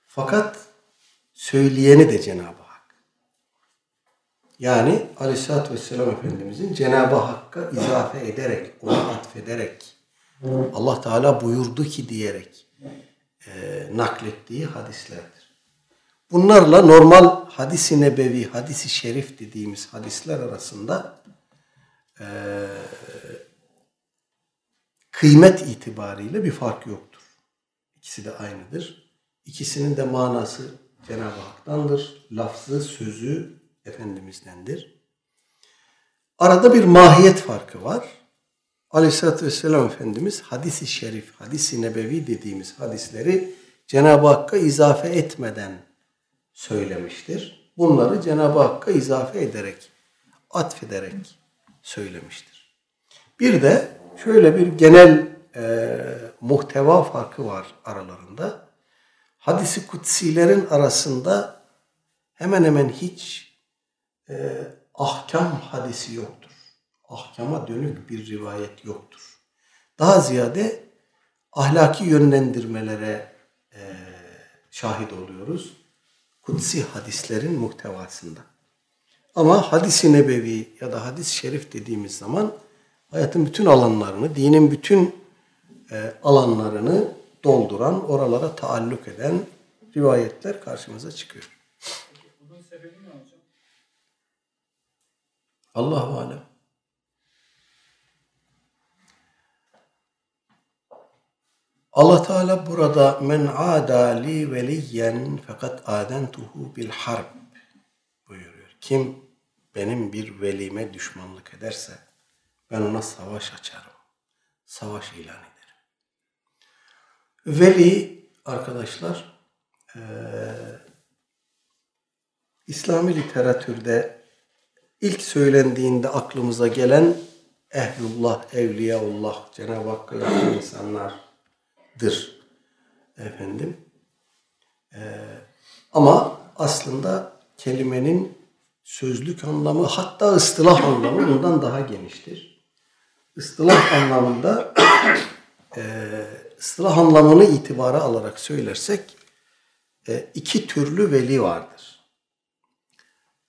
fakat söyleyeni de Cenab-ı Hak. Yani Aleyhisselatü Vesselam Efendimizin Cenab-ı Hakk'a izafe ederek, ona atfederek, Allah Teala buyurdu ki diyerek e, naklettiği hadislerdir. Bunlarla normal hadisi nebevi, hadisi şerif dediğimiz hadisler arasında e, kıymet itibariyle bir fark yoktur. İkisi de aynıdır. İkisinin de manası Cenab-ı Hak'tandır. Lafzı, sözü Efendimiz'dendir. Arada bir mahiyet farkı var. Aleyhisselatü Vesselam Efendimiz hadisi şerif, hadisi nebevi dediğimiz hadisleri Cenab-ı Hakk'a izafe etmeden söylemiştir. Bunları Cenab-ı Hakk'a izafe ederek, atfederek söylemiştir. Bir de şöyle bir genel e, muhteva farkı var aralarında. Hadisi kutsilerin arasında hemen hemen hiç e, ahkam hadisi yoktur. Ahkama dönük bir rivayet yoktur. Daha ziyade ahlaki yönlendirmelere e, şahit oluyoruz. Kutsi hadislerin muhtevasında. Ama hadis-i nebevi ya da hadis-i şerif dediğimiz zaman hayatın bütün alanlarını, dinin bütün e, alanlarını dolduran, oralara taalluk eden rivayetler karşımıza çıkıyor. Bunun sebebi ne hocam? Allahu alem. Allah Teala burada men ada li veliyen fakat adentuhu bil harb buyuruyor. Kim benim bir velime düşmanlık ederse ben ona savaş açarım. Savaş ilan ederim. Veli arkadaşlar eee İslami literatürde ilk söylendiğinde aklımıza gelen ehlullah, evliyaullah, Cenab-ı Hakk'a yakın insanlardır. Efendim. Ee, ama aslında kelimenin sözlük anlamı hatta ıstılah anlamı bundan daha geniştir. Istılah anlamında e, ıstılah anlamını itibara alarak söylersek e, iki türlü veli vardır.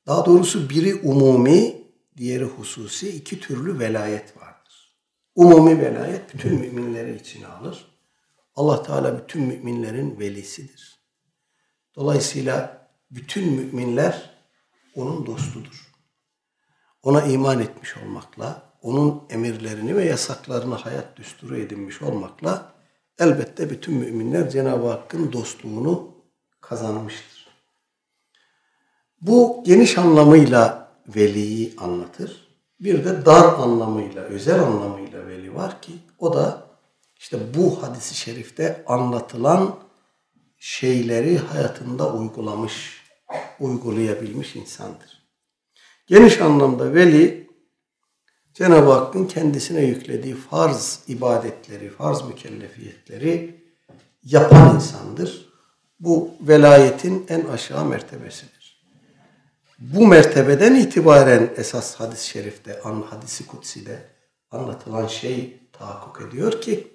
Daha doğrusu biri umumi, diğeri hususi iki türlü velayet vardır. Umumi velayet bütün müminleri içine alır. Allah Teala bütün müminlerin velisidir. Dolayısıyla bütün müminler onun dostudur. Ona iman etmiş olmakla, onun emirlerini ve yasaklarını hayat düsturu edinmiş olmakla elbette bütün müminler Cenab-ı Hakk'ın dostluğunu kazanmıştır. Bu geniş anlamıyla veliyi anlatır. Bir de dar anlamıyla, özel anlamıyla veli var ki o da işte bu hadisi şerifte anlatılan şeyleri hayatında uygulamış, uygulayabilmiş insandır. Geniş anlamda veli Cenab-ı Hakk'ın kendisine yüklediği farz ibadetleri, farz mükellefiyetleri yapan insandır. Bu velayetin en aşağı mertebesidir bu mertebeden itibaren esas hadis-i şerifte, hadisi kutsi'de anlatılan şey tahakkuk ediyor ki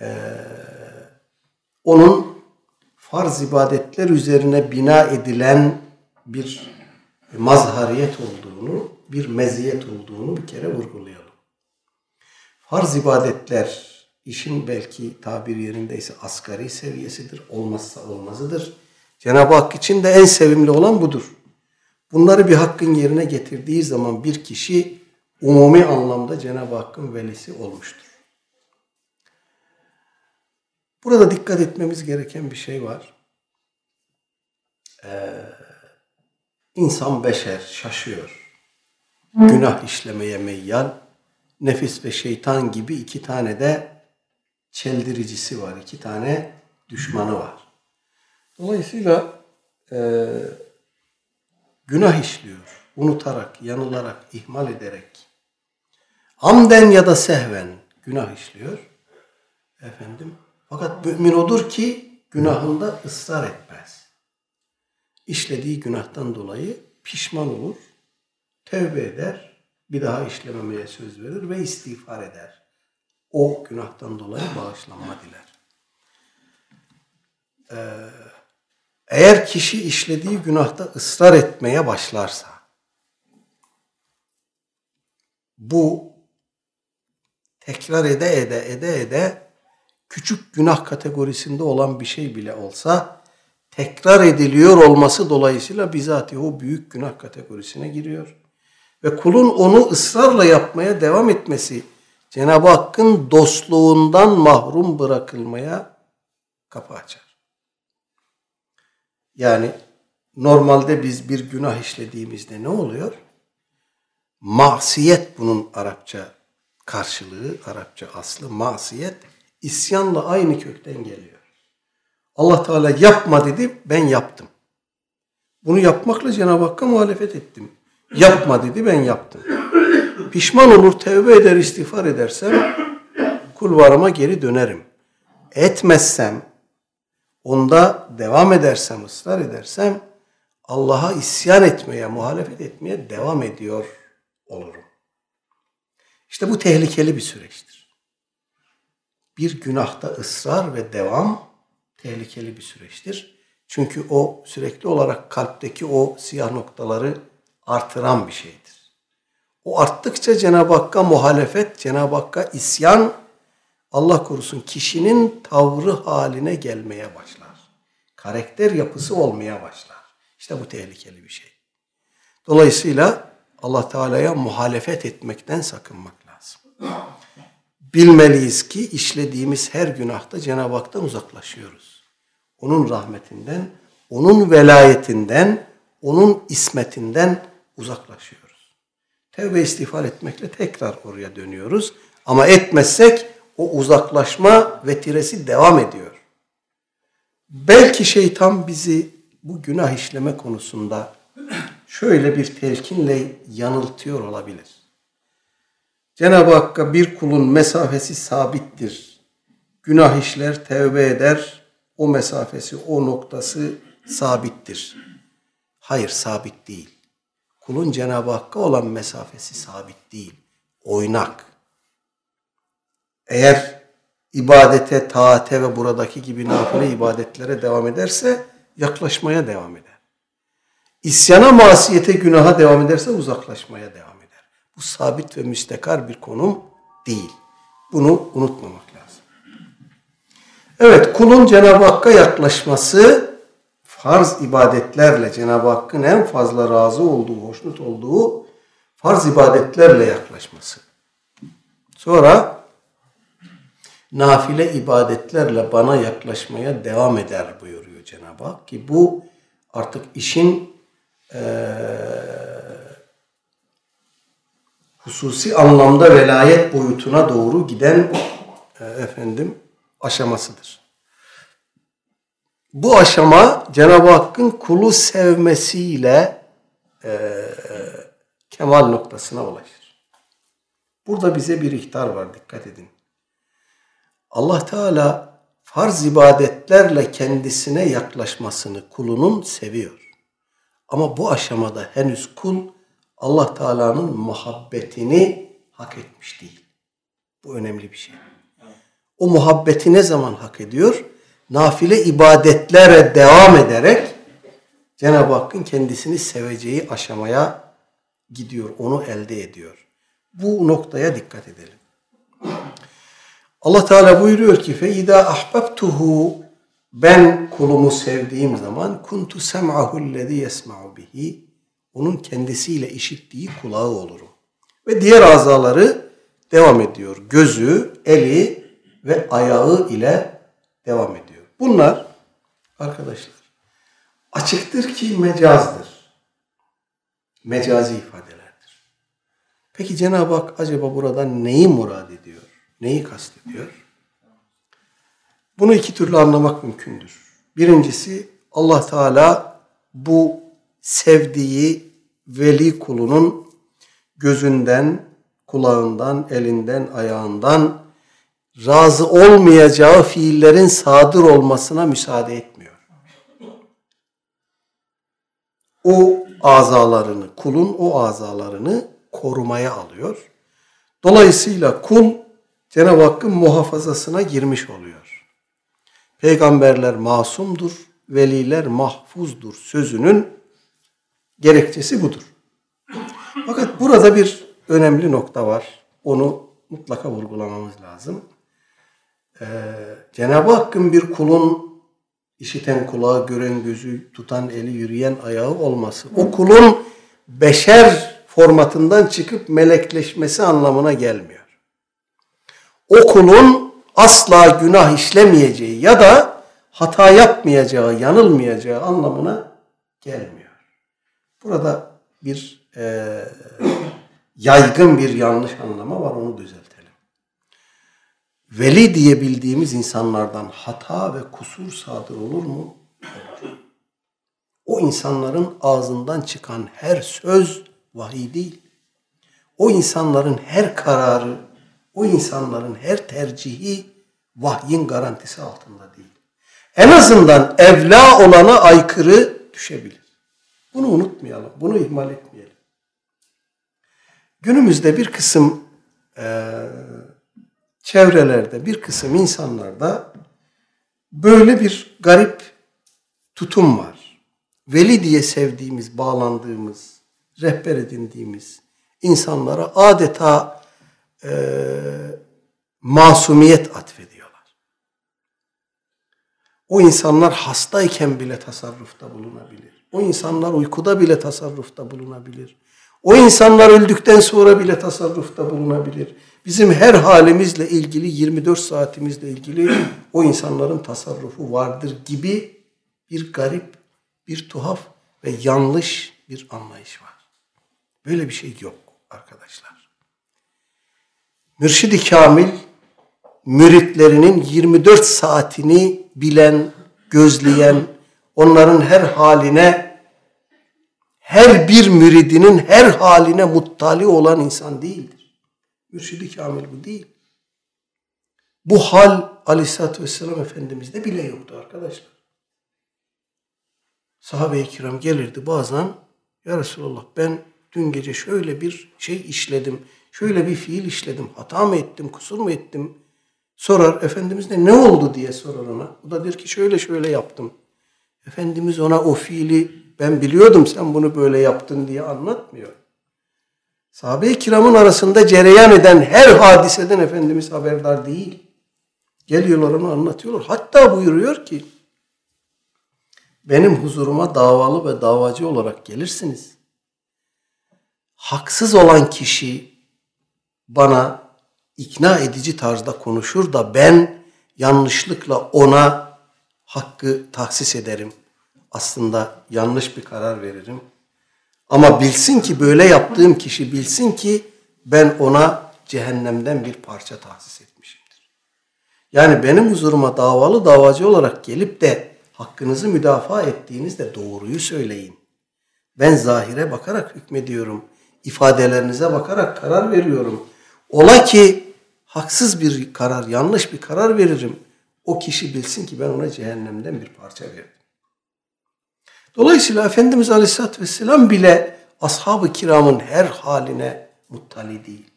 e, onun farz ibadetler üzerine bina edilen bir mazhariyet olduğunu, bir meziyet olduğunu bir kere vurgulayalım. Farz ibadetler işin belki tabir yerindeyse asgari seviyesidir, olmazsa olmazıdır. Cenab-ı Hak için de en sevimli olan budur. Bunları bir hakkın yerine getirdiği zaman bir kişi umumi anlamda Cenab-ı Hakk'ın velisi olmuştur. Burada dikkat etmemiz gereken bir şey var. Ee, insan beşer, şaşıyor. Günah işlemeye meyyal, nefis ve şeytan gibi iki tane de çeldiricisi var, iki tane düşmanı var. Dolayısıyla e, günah işliyor. Unutarak, yanılarak, ihmal ederek. Amden ya da sehven günah işliyor. Efendim. Fakat mümin odur ki günahında ısrar etmez. İşlediği günahtan dolayı pişman olur. Tevbe eder. Bir daha işlememeye söz verir ve istiğfar eder. O günahtan dolayı bağışlanma diler. Ee, eğer kişi işlediği günahta ısrar etmeye başlarsa, bu tekrar ede ede ede ede küçük günah kategorisinde olan bir şey bile olsa tekrar ediliyor olması dolayısıyla bizatihi o büyük günah kategorisine giriyor. Ve kulun onu ısrarla yapmaya devam etmesi Cenab-ı Hakk'ın dostluğundan mahrum bırakılmaya kapı açar. Yani normalde biz bir günah işlediğimizde ne oluyor? Masiyet bunun Arapça karşılığı, Arapça aslı masiyet isyanla aynı kökten geliyor. Allah Teala yapma dedi, ben yaptım. Bunu yapmakla Cenab-ı Hakk'a muhalefet ettim. Yapma dedi, ben yaptım. Pişman olur, tevbe eder, istiğfar edersem kulvarıma geri dönerim. Etmezsem, onda devam edersem, ısrar edersem Allah'a isyan etmeye, muhalefet etmeye devam ediyor olurum. İşte bu tehlikeli bir süreçtir. Bir günahta ısrar ve devam tehlikeli bir süreçtir. Çünkü o sürekli olarak kalpteki o siyah noktaları artıran bir şeydir. O arttıkça Cenab-ı Hakk'a muhalefet, Cenab-ı Hakk'a isyan, Allah korusun kişinin tavrı haline gelmeye başlar. Karakter yapısı olmaya başlar. İşte bu tehlikeli bir şey. Dolayısıyla Allah Teala'ya muhalefet etmekten sakınmak lazım. Bilmeliyiz ki işlediğimiz her günahta Cenab-ı Hak'tan uzaklaşıyoruz. Onun rahmetinden, onun velayetinden, onun ismetinden uzaklaşıyoruz. Tevbe istiğfar etmekle tekrar oraya dönüyoruz. Ama etmezsek o uzaklaşma vetiresi devam ediyor. Belki şeytan bizi bu günah işleme konusunda şöyle bir telkinle yanıltıyor olabilir. Cenab-ı Hakk'a bir kulun mesafesi sabittir. Günah işler, tevbe eder. O mesafesi, o noktası sabittir. Hayır, sabit değil. Kulun Cenab-ı Hakk'a olan mesafesi sabit değil. Oynak. Eğer ibadete, taate ve buradaki gibi nafile ibadetlere devam ederse yaklaşmaya devam eder. İsyana, masiyete, günaha devam ederse uzaklaşmaya devam eder. Bu sabit ve müstekar bir konum değil. Bunu unutmamak lazım. Evet, kulun Cenab-ı Hakk'a yaklaşması farz ibadetlerle Cenab-ı Hakk'ın en fazla razı olduğu, hoşnut olduğu farz ibadetlerle yaklaşması. Sonra nafile ibadetlerle bana yaklaşmaya devam eder buyuruyor Cenab-ı Hak ki bu artık işin e, hususi anlamda velayet boyutuna doğru giden e, efendim aşamasıdır. Bu aşama Cenab-ı Hakk'ın kulu sevmesiyle e, kemal noktasına ulaşır. Burada bize bir ihtar var dikkat edin. Allah Teala farz ibadetlerle kendisine yaklaşmasını kulunun seviyor. Ama bu aşamada henüz kul Allah Teala'nın muhabbetini hak etmiş değil. Bu önemli bir şey. O muhabbeti ne zaman hak ediyor? Nafile ibadetlere devam ederek Cenab-ı Hakk'ın kendisini seveceği aşamaya gidiyor, onu elde ediyor. Bu noktaya dikkat edelim. Allah Teala buyuruyor ki fe ida ahbabtuhu ben kulumu sevdiğim zaman kuntu sem'ahu ellezî yesma'u bihi onun kendisiyle işittiği kulağı olurum. Ve diğer azaları devam ediyor. Gözü, eli ve ayağı ile devam ediyor. Bunlar arkadaşlar açıktır ki mecazdır. Mecazi ifadelerdir. Peki Cenab-ı Hak acaba burada neyi murad ediyor? Neyi kastediyor? Bunu iki türlü anlamak mümkündür. Birincisi Allah Teala bu sevdiği veli kulunun gözünden, kulağından, elinden, ayağından razı olmayacağı fiillerin sadır olmasına müsaade etmiyor. O azalarını, kulun o azalarını korumaya alıyor. Dolayısıyla kul Cenab-ı Hakk'ın muhafazasına girmiş oluyor. Peygamberler masumdur, veliler mahfuzdur sözünün gerekçesi budur. Fakat burada bir önemli nokta var. Onu mutlaka vurgulamamız lazım. Ee, Cenab-ı Hakk'ın bir kulun işiten kulağı, gören gözü, tutan eli, yürüyen ayağı olması. O kulun beşer formatından çıkıp melekleşmesi anlamına gelmiyor. O asla günah işlemeyeceği ya da hata yapmayacağı, yanılmayacağı anlamına gelmiyor. Burada bir e, yaygın bir yanlış anlama var onu düzeltelim. Veli diye bildiğimiz insanlardan hata ve kusur sadır olur mu? O insanların ağzından çıkan her söz vahiy değil. O insanların her kararı, o insanların her tercihi vahyin garantisi altında değil. En azından evla olana aykırı düşebilir. Bunu unutmayalım, bunu ihmal etmeyelim. Günümüzde bir kısım e, çevrelerde, bir kısım insanlarda böyle bir garip tutum var. Veli diye sevdiğimiz, bağlandığımız, rehber edindiğimiz insanlara adeta e, masumiyet atfediyorlar. O insanlar hastayken bile tasarrufta bulunabilir. O insanlar uykuda bile tasarrufta bulunabilir. O insanlar öldükten sonra bile tasarrufta bulunabilir. Bizim her halimizle ilgili 24 saatimizle ilgili o insanların tasarrufu vardır gibi bir garip, bir tuhaf ve yanlış bir anlayış var. Böyle bir şey yok arkadaşlar. Mürşid-i Kamil müritlerinin 24 saatini bilen, gözleyen, onların her haline, her bir müridinin her haline muttali olan insan değildir. Mürşid-i Kamil bu değil. Bu hal Aleyhisselatü Vesselam Efendimiz'de bile yoktu arkadaşlar. Sahabe-i kiram gelirdi bazen, Ya Resulallah ben dün gece şöyle bir şey işledim, şöyle bir fiil işledim, hata mı ettim, kusur mu ettim? Sorar, Efendimiz de ne oldu diye sorar ona. O da der ki şöyle şöyle yaptım. Efendimiz ona o fiili ben biliyordum sen bunu böyle yaptın diye anlatmıyor. Sahabe-i kiramın arasında cereyan eden her hadiseden Efendimiz haberdar değil. Geliyorlar onu anlatıyorlar. Hatta buyuruyor ki benim huzuruma davalı ve davacı olarak gelirsiniz. Haksız olan kişi bana ikna edici tarzda konuşur da ben yanlışlıkla ona hakkı tahsis ederim. Aslında yanlış bir karar veririm. Ama bilsin ki böyle yaptığım kişi bilsin ki ben ona cehennemden bir parça tahsis etmişimdir. Yani benim huzuruma davalı davacı olarak gelip de hakkınızı müdafaa ettiğinizde doğruyu söyleyin. Ben zahire bakarak hükmediyorum. İfadelerinize bakarak karar veriyorum. Ola ki haksız bir karar, yanlış bir karar veririm. O kişi bilsin ki ben ona cehennemden bir parça verdim. Dolayısıyla Efendimiz Aleyhisselatü Vesselam bile ashab-ı kiramın her haline muttali değil.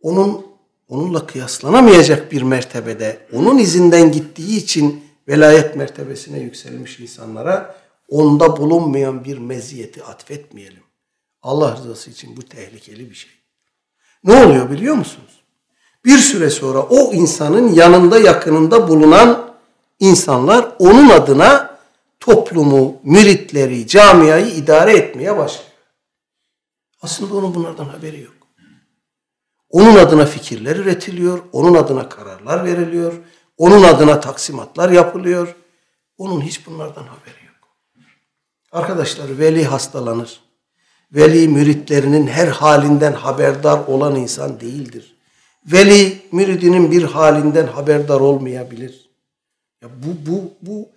Onun onunla kıyaslanamayacak bir mertebede, onun izinden gittiği için velayet mertebesine yükselmiş insanlara onda bulunmayan bir meziyeti atfetmeyelim. Allah rızası için bu tehlikeli bir şey. Ne oluyor biliyor musunuz? Bir süre sonra o insanın yanında yakınında bulunan insanlar onun adına toplumu, müritleri, camiayı idare etmeye başlıyor. Aslında onun bunlardan haberi yok. Onun adına fikirler üretiliyor, onun adına kararlar veriliyor, onun adına taksimatlar yapılıyor. Onun hiç bunlardan haberi yok. Arkadaşlar veli hastalanır. Veli müritlerinin her halinden haberdar olan insan değildir. Veli müridinin bir halinden haberdar olmayabilir. Ya bu bu bu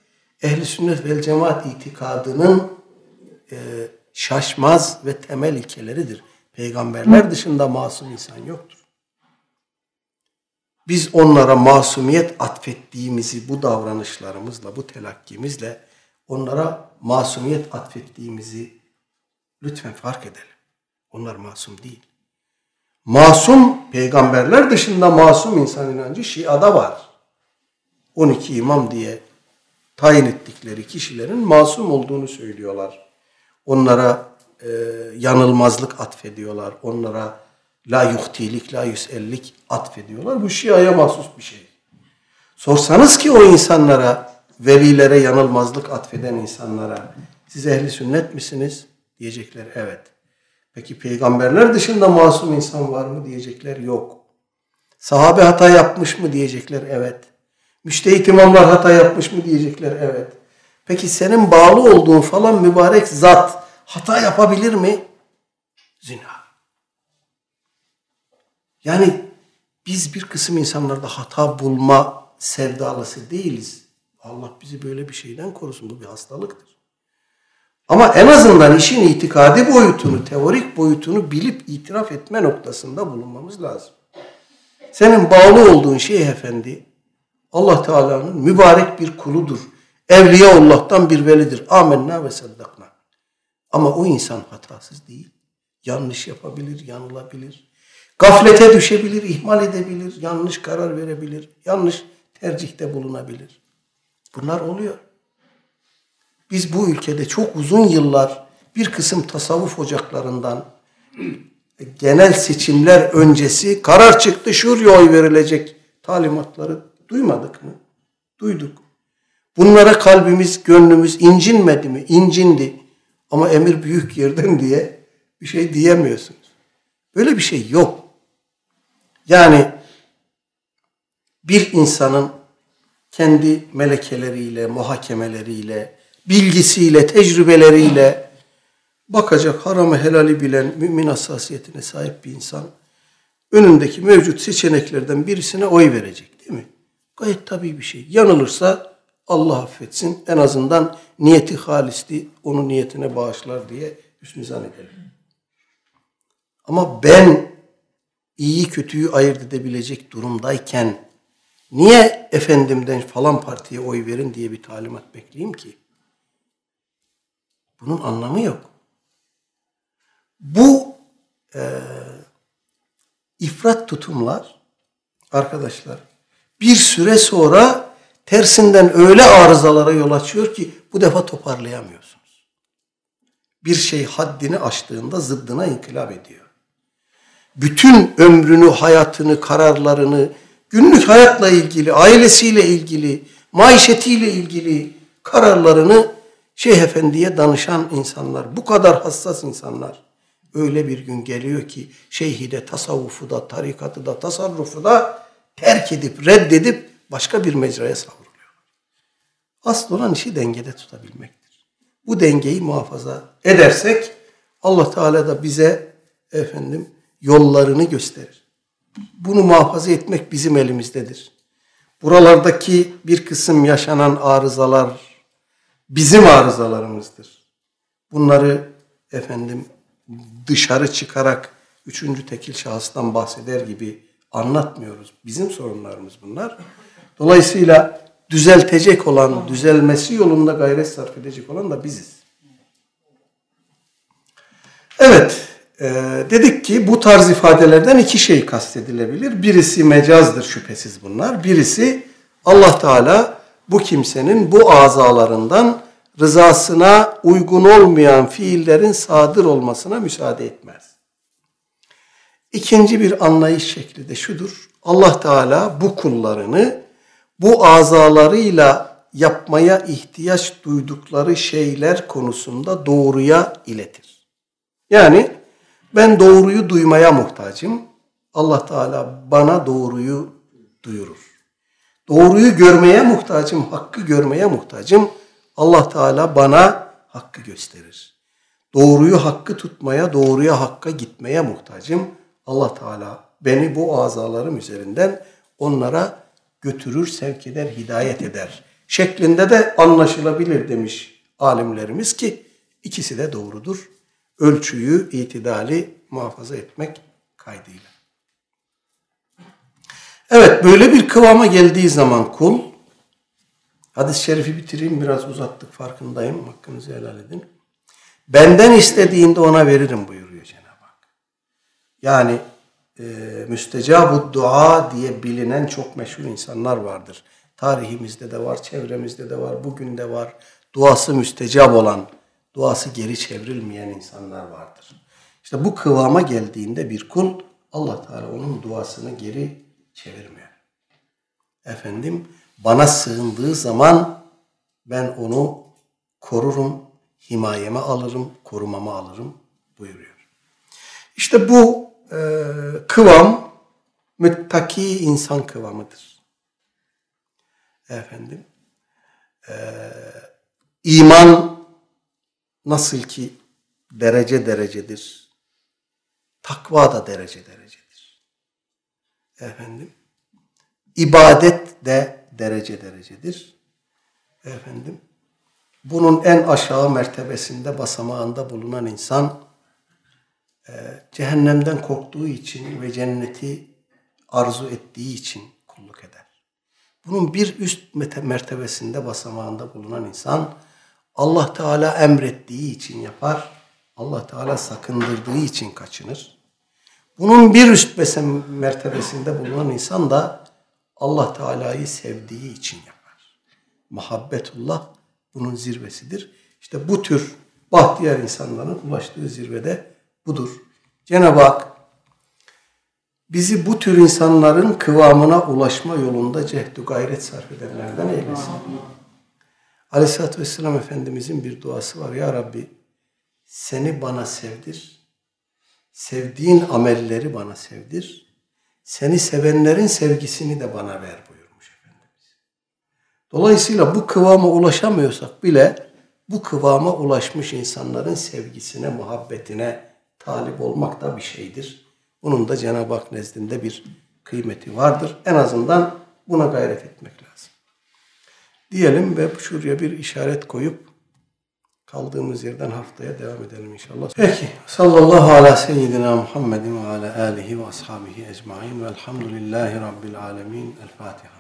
ehli sünnet vel cemaat itikadının e, şaşmaz ve temel ilkeleridir. Peygamberler dışında masum insan yoktur. Biz onlara masumiyet atfettiğimizi bu davranışlarımızla, bu telakkimizle onlara masumiyet atfettiğimizi lütfen fark edelim. Onlar masum değil. Masum peygamberler dışında masum insan inancı Şia'da var. 12 imam diye tayin ettikleri kişilerin masum olduğunu söylüyorlar. Onlara e, yanılmazlık atfediyorlar. Onlara la yuhtilik, la yüsellik atfediyorlar. Bu Şia'ya mahsus bir şey. Sorsanız ki o insanlara, velilere yanılmazlık atfeden insanlara, siz ehli sünnet misiniz? Diyecekler evet. Peki peygamberler dışında masum insan var mı? Diyecekler yok. Sahabe hata yapmış mı? Diyecekler evet. Müştehit imamlar hata yapmış mı? Diyecekler evet. Peki senin bağlı olduğun falan mübarek zat hata yapabilir mi? Zina. Yani biz bir kısım insanlarda hata bulma sevdalısı değiliz. Allah bizi böyle bir şeyden korusun. Bu bir hastalıktır. Ama en azından işin itikadi boyutunu, teorik boyutunu bilip itiraf etme noktasında bulunmamız lazım. Senin bağlı olduğun şey efendi Allah Teala'nın mübarek bir kuludur. Evliya Allah'tan bir velidir. Amenna ve saddakna. Ama o insan hatasız değil. Yanlış yapabilir, yanılabilir. Gaflete düşebilir, ihmal edebilir, yanlış karar verebilir, yanlış tercihte bulunabilir. Bunlar oluyor. Biz bu ülkede çok uzun yıllar bir kısım tasavvuf ocaklarından genel seçimler öncesi karar çıktı şuraya oy verilecek talimatları duymadık mı? Duyduk. Bunlara kalbimiz, gönlümüz incinmedi mi? İncindi. Ama emir büyük yerden diye bir şey diyemiyorsunuz. Böyle bir şey yok. Yani bir insanın kendi melekeleriyle, muhakemeleriyle, bilgisiyle, tecrübeleriyle bakacak haramı helali bilen mümin hassasiyetine sahip bir insan önündeki mevcut seçeneklerden birisine oy verecek değil mi? Gayet tabii bir şey. Yanılırsa Allah affetsin. En azından niyeti halisti, onun niyetine bağışlar diye hüsnü zannedelim. Ama ben iyi kötüyü ayırt edebilecek durumdayken niye efendimden falan partiye oy verin diye bir talimat bekleyeyim ki? Bunun anlamı yok. Bu e, ifrat tutumlar arkadaşlar bir süre sonra tersinden öyle arızalara yol açıyor ki bu defa toparlayamıyorsunuz. Bir şey haddini aştığında zıddına inkılap ediyor. Bütün ömrünü, hayatını, kararlarını, günlük hayatla ilgili, ailesiyle ilgili, maişetiyle ilgili kararlarını Şeyh Efendi'ye danışan insanlar, bu kadar hassas insanlar öyle bir gün geliyor ki şeyhi de, tasavvufu da, tarikatı da, tasarrufu da terk edip, reddedip başka bir mecraya savruluyor. Asıl olan işi dengede tutabilmektir. Bu dengeyi muhafaza edersek Allah Teala da bize efendim yollarını gösterir. Bunu muhafaza etmek bizim elimizdedir. Buralardaki bir kısım yaşanan arızalar bizim arızalarımızdır. Bunları efendim dışarı çıkarak üçüncü tekil şahıstan bahseder gibi anlatmıyoruz. Bizim sorunlarımız bunlar. Dolayısıyla düzeltecek olan, düzelmesi yolunda gayret sarf edecek olan da biziz. Evet, e, dedik ki bu tarz ifadelerden iki şey kastedilebilir. Birisi mecazdır şüphesiz bunlar. Birisi Allah Teala bu kimsenin bu azalarından rızasına uygun olmayan fiillerin sadır olmasına müsaade etmez. İkinci bir anlayış şekli de şudur. Allah Teala bu kullarını bu azalarıyla yapmaya ihtiyaç duydukları şeyler konusunda doğruya iletir. Yani ben doğruyu duymaya muhtacım. Allah Teala bana doğruyu duyurur. Doğruyu görmeye muhtacım, hakkı görmeye muhtacım. Allah Teala bana hakkı gösterir. Doğruyu hakkı tutmaya, doğruya hakka gitmeye muhtacım. Allah Teala beni bu azalarım üzerinden onlara götürür, sevk eder, hidayet eder. Şeklinde de anlaşılabilir demiş alimlerimiz ki ikisi de doğrudur. Ölçüyü, itidali muhafaza etmek kaydıyla. Evet böyle bir kıvama geldiği zaman kul, hadis-i şerifi bitireyim biraz uzattık farkındayım, hakkınızı helal edin. Benden istediğinde ona veririm buyuruyor Cenab-ı Hak. Yani e, müstecabu dua diye bilinen çok meşhur insanlar vardır. Tarihimizde de var, çevremizde de var, bugün de var. Duası müstecab olan, duası geri çevrilmeyen insanlar vardır. İşte bu kıvama geldiğinde bir kul Allah Teala onun duasını geri çevirmiyor. Efendim bana sığındığı zaman ben onu korurum, himayeme alırım, korumama alırım buyuruyor. İşte bu e, kıvam müttaki insan kıvamıdır. Efendim e, iman nasıl ki derece derecedir. Takva da derece derecedir. Efendim ibadet de derece derecedir. Efendim bunun en aşağı mertebesinde basamağında bulunan insan e, cehennemden korktuğu için ve cenneti arzu ettiği için kulluk eder. Bunun bir üst mertebesinde basamağında bulunan insan Allah Teala emrettiği için yapar. Allah Teala sakındırdığı için kaçınır. Bunun bir üst mertebesinde bulunan insan da Allah Teala'yı sevdiği için yapar. Muhabbetullah bunun zirvesidir. İşte bu tür bahtiyar insanların ulaştığı zirvede budur. Cenab-ı Hak bizi bu tür insanların kıvamına ulaşma yolunda cehdu gayret sarf edenlerden eylesin. Aleyhisselatü Vesselam Efendimizin bir duası var. Ya Rabbi seni bana sevdir. Sevdiğin amelleri bana sevdir. Seni sevenlerin sevgisini de bana ver buyurmuş Efendimiz. Dolayısıyla bu kıvama ulaşamıyorsak bile bu kıvama ulaşmış insanların sevgisine, muhabbetine talip olmak da bir şeydir. Bunun da Cenab-ı Hak nezdinde bir kıymeti vardır. En azından buna gayret etmek lazım. Diyelim ve şuraya bir işaret koyup kaldığımız yerden haftaya devam edelim inşallah. Peki. Sallallahu ala seyyidina Muhammedin ve ala alihi ve ashabihi ecmain velhamdülillahi rabbil alemin. El Fatiha.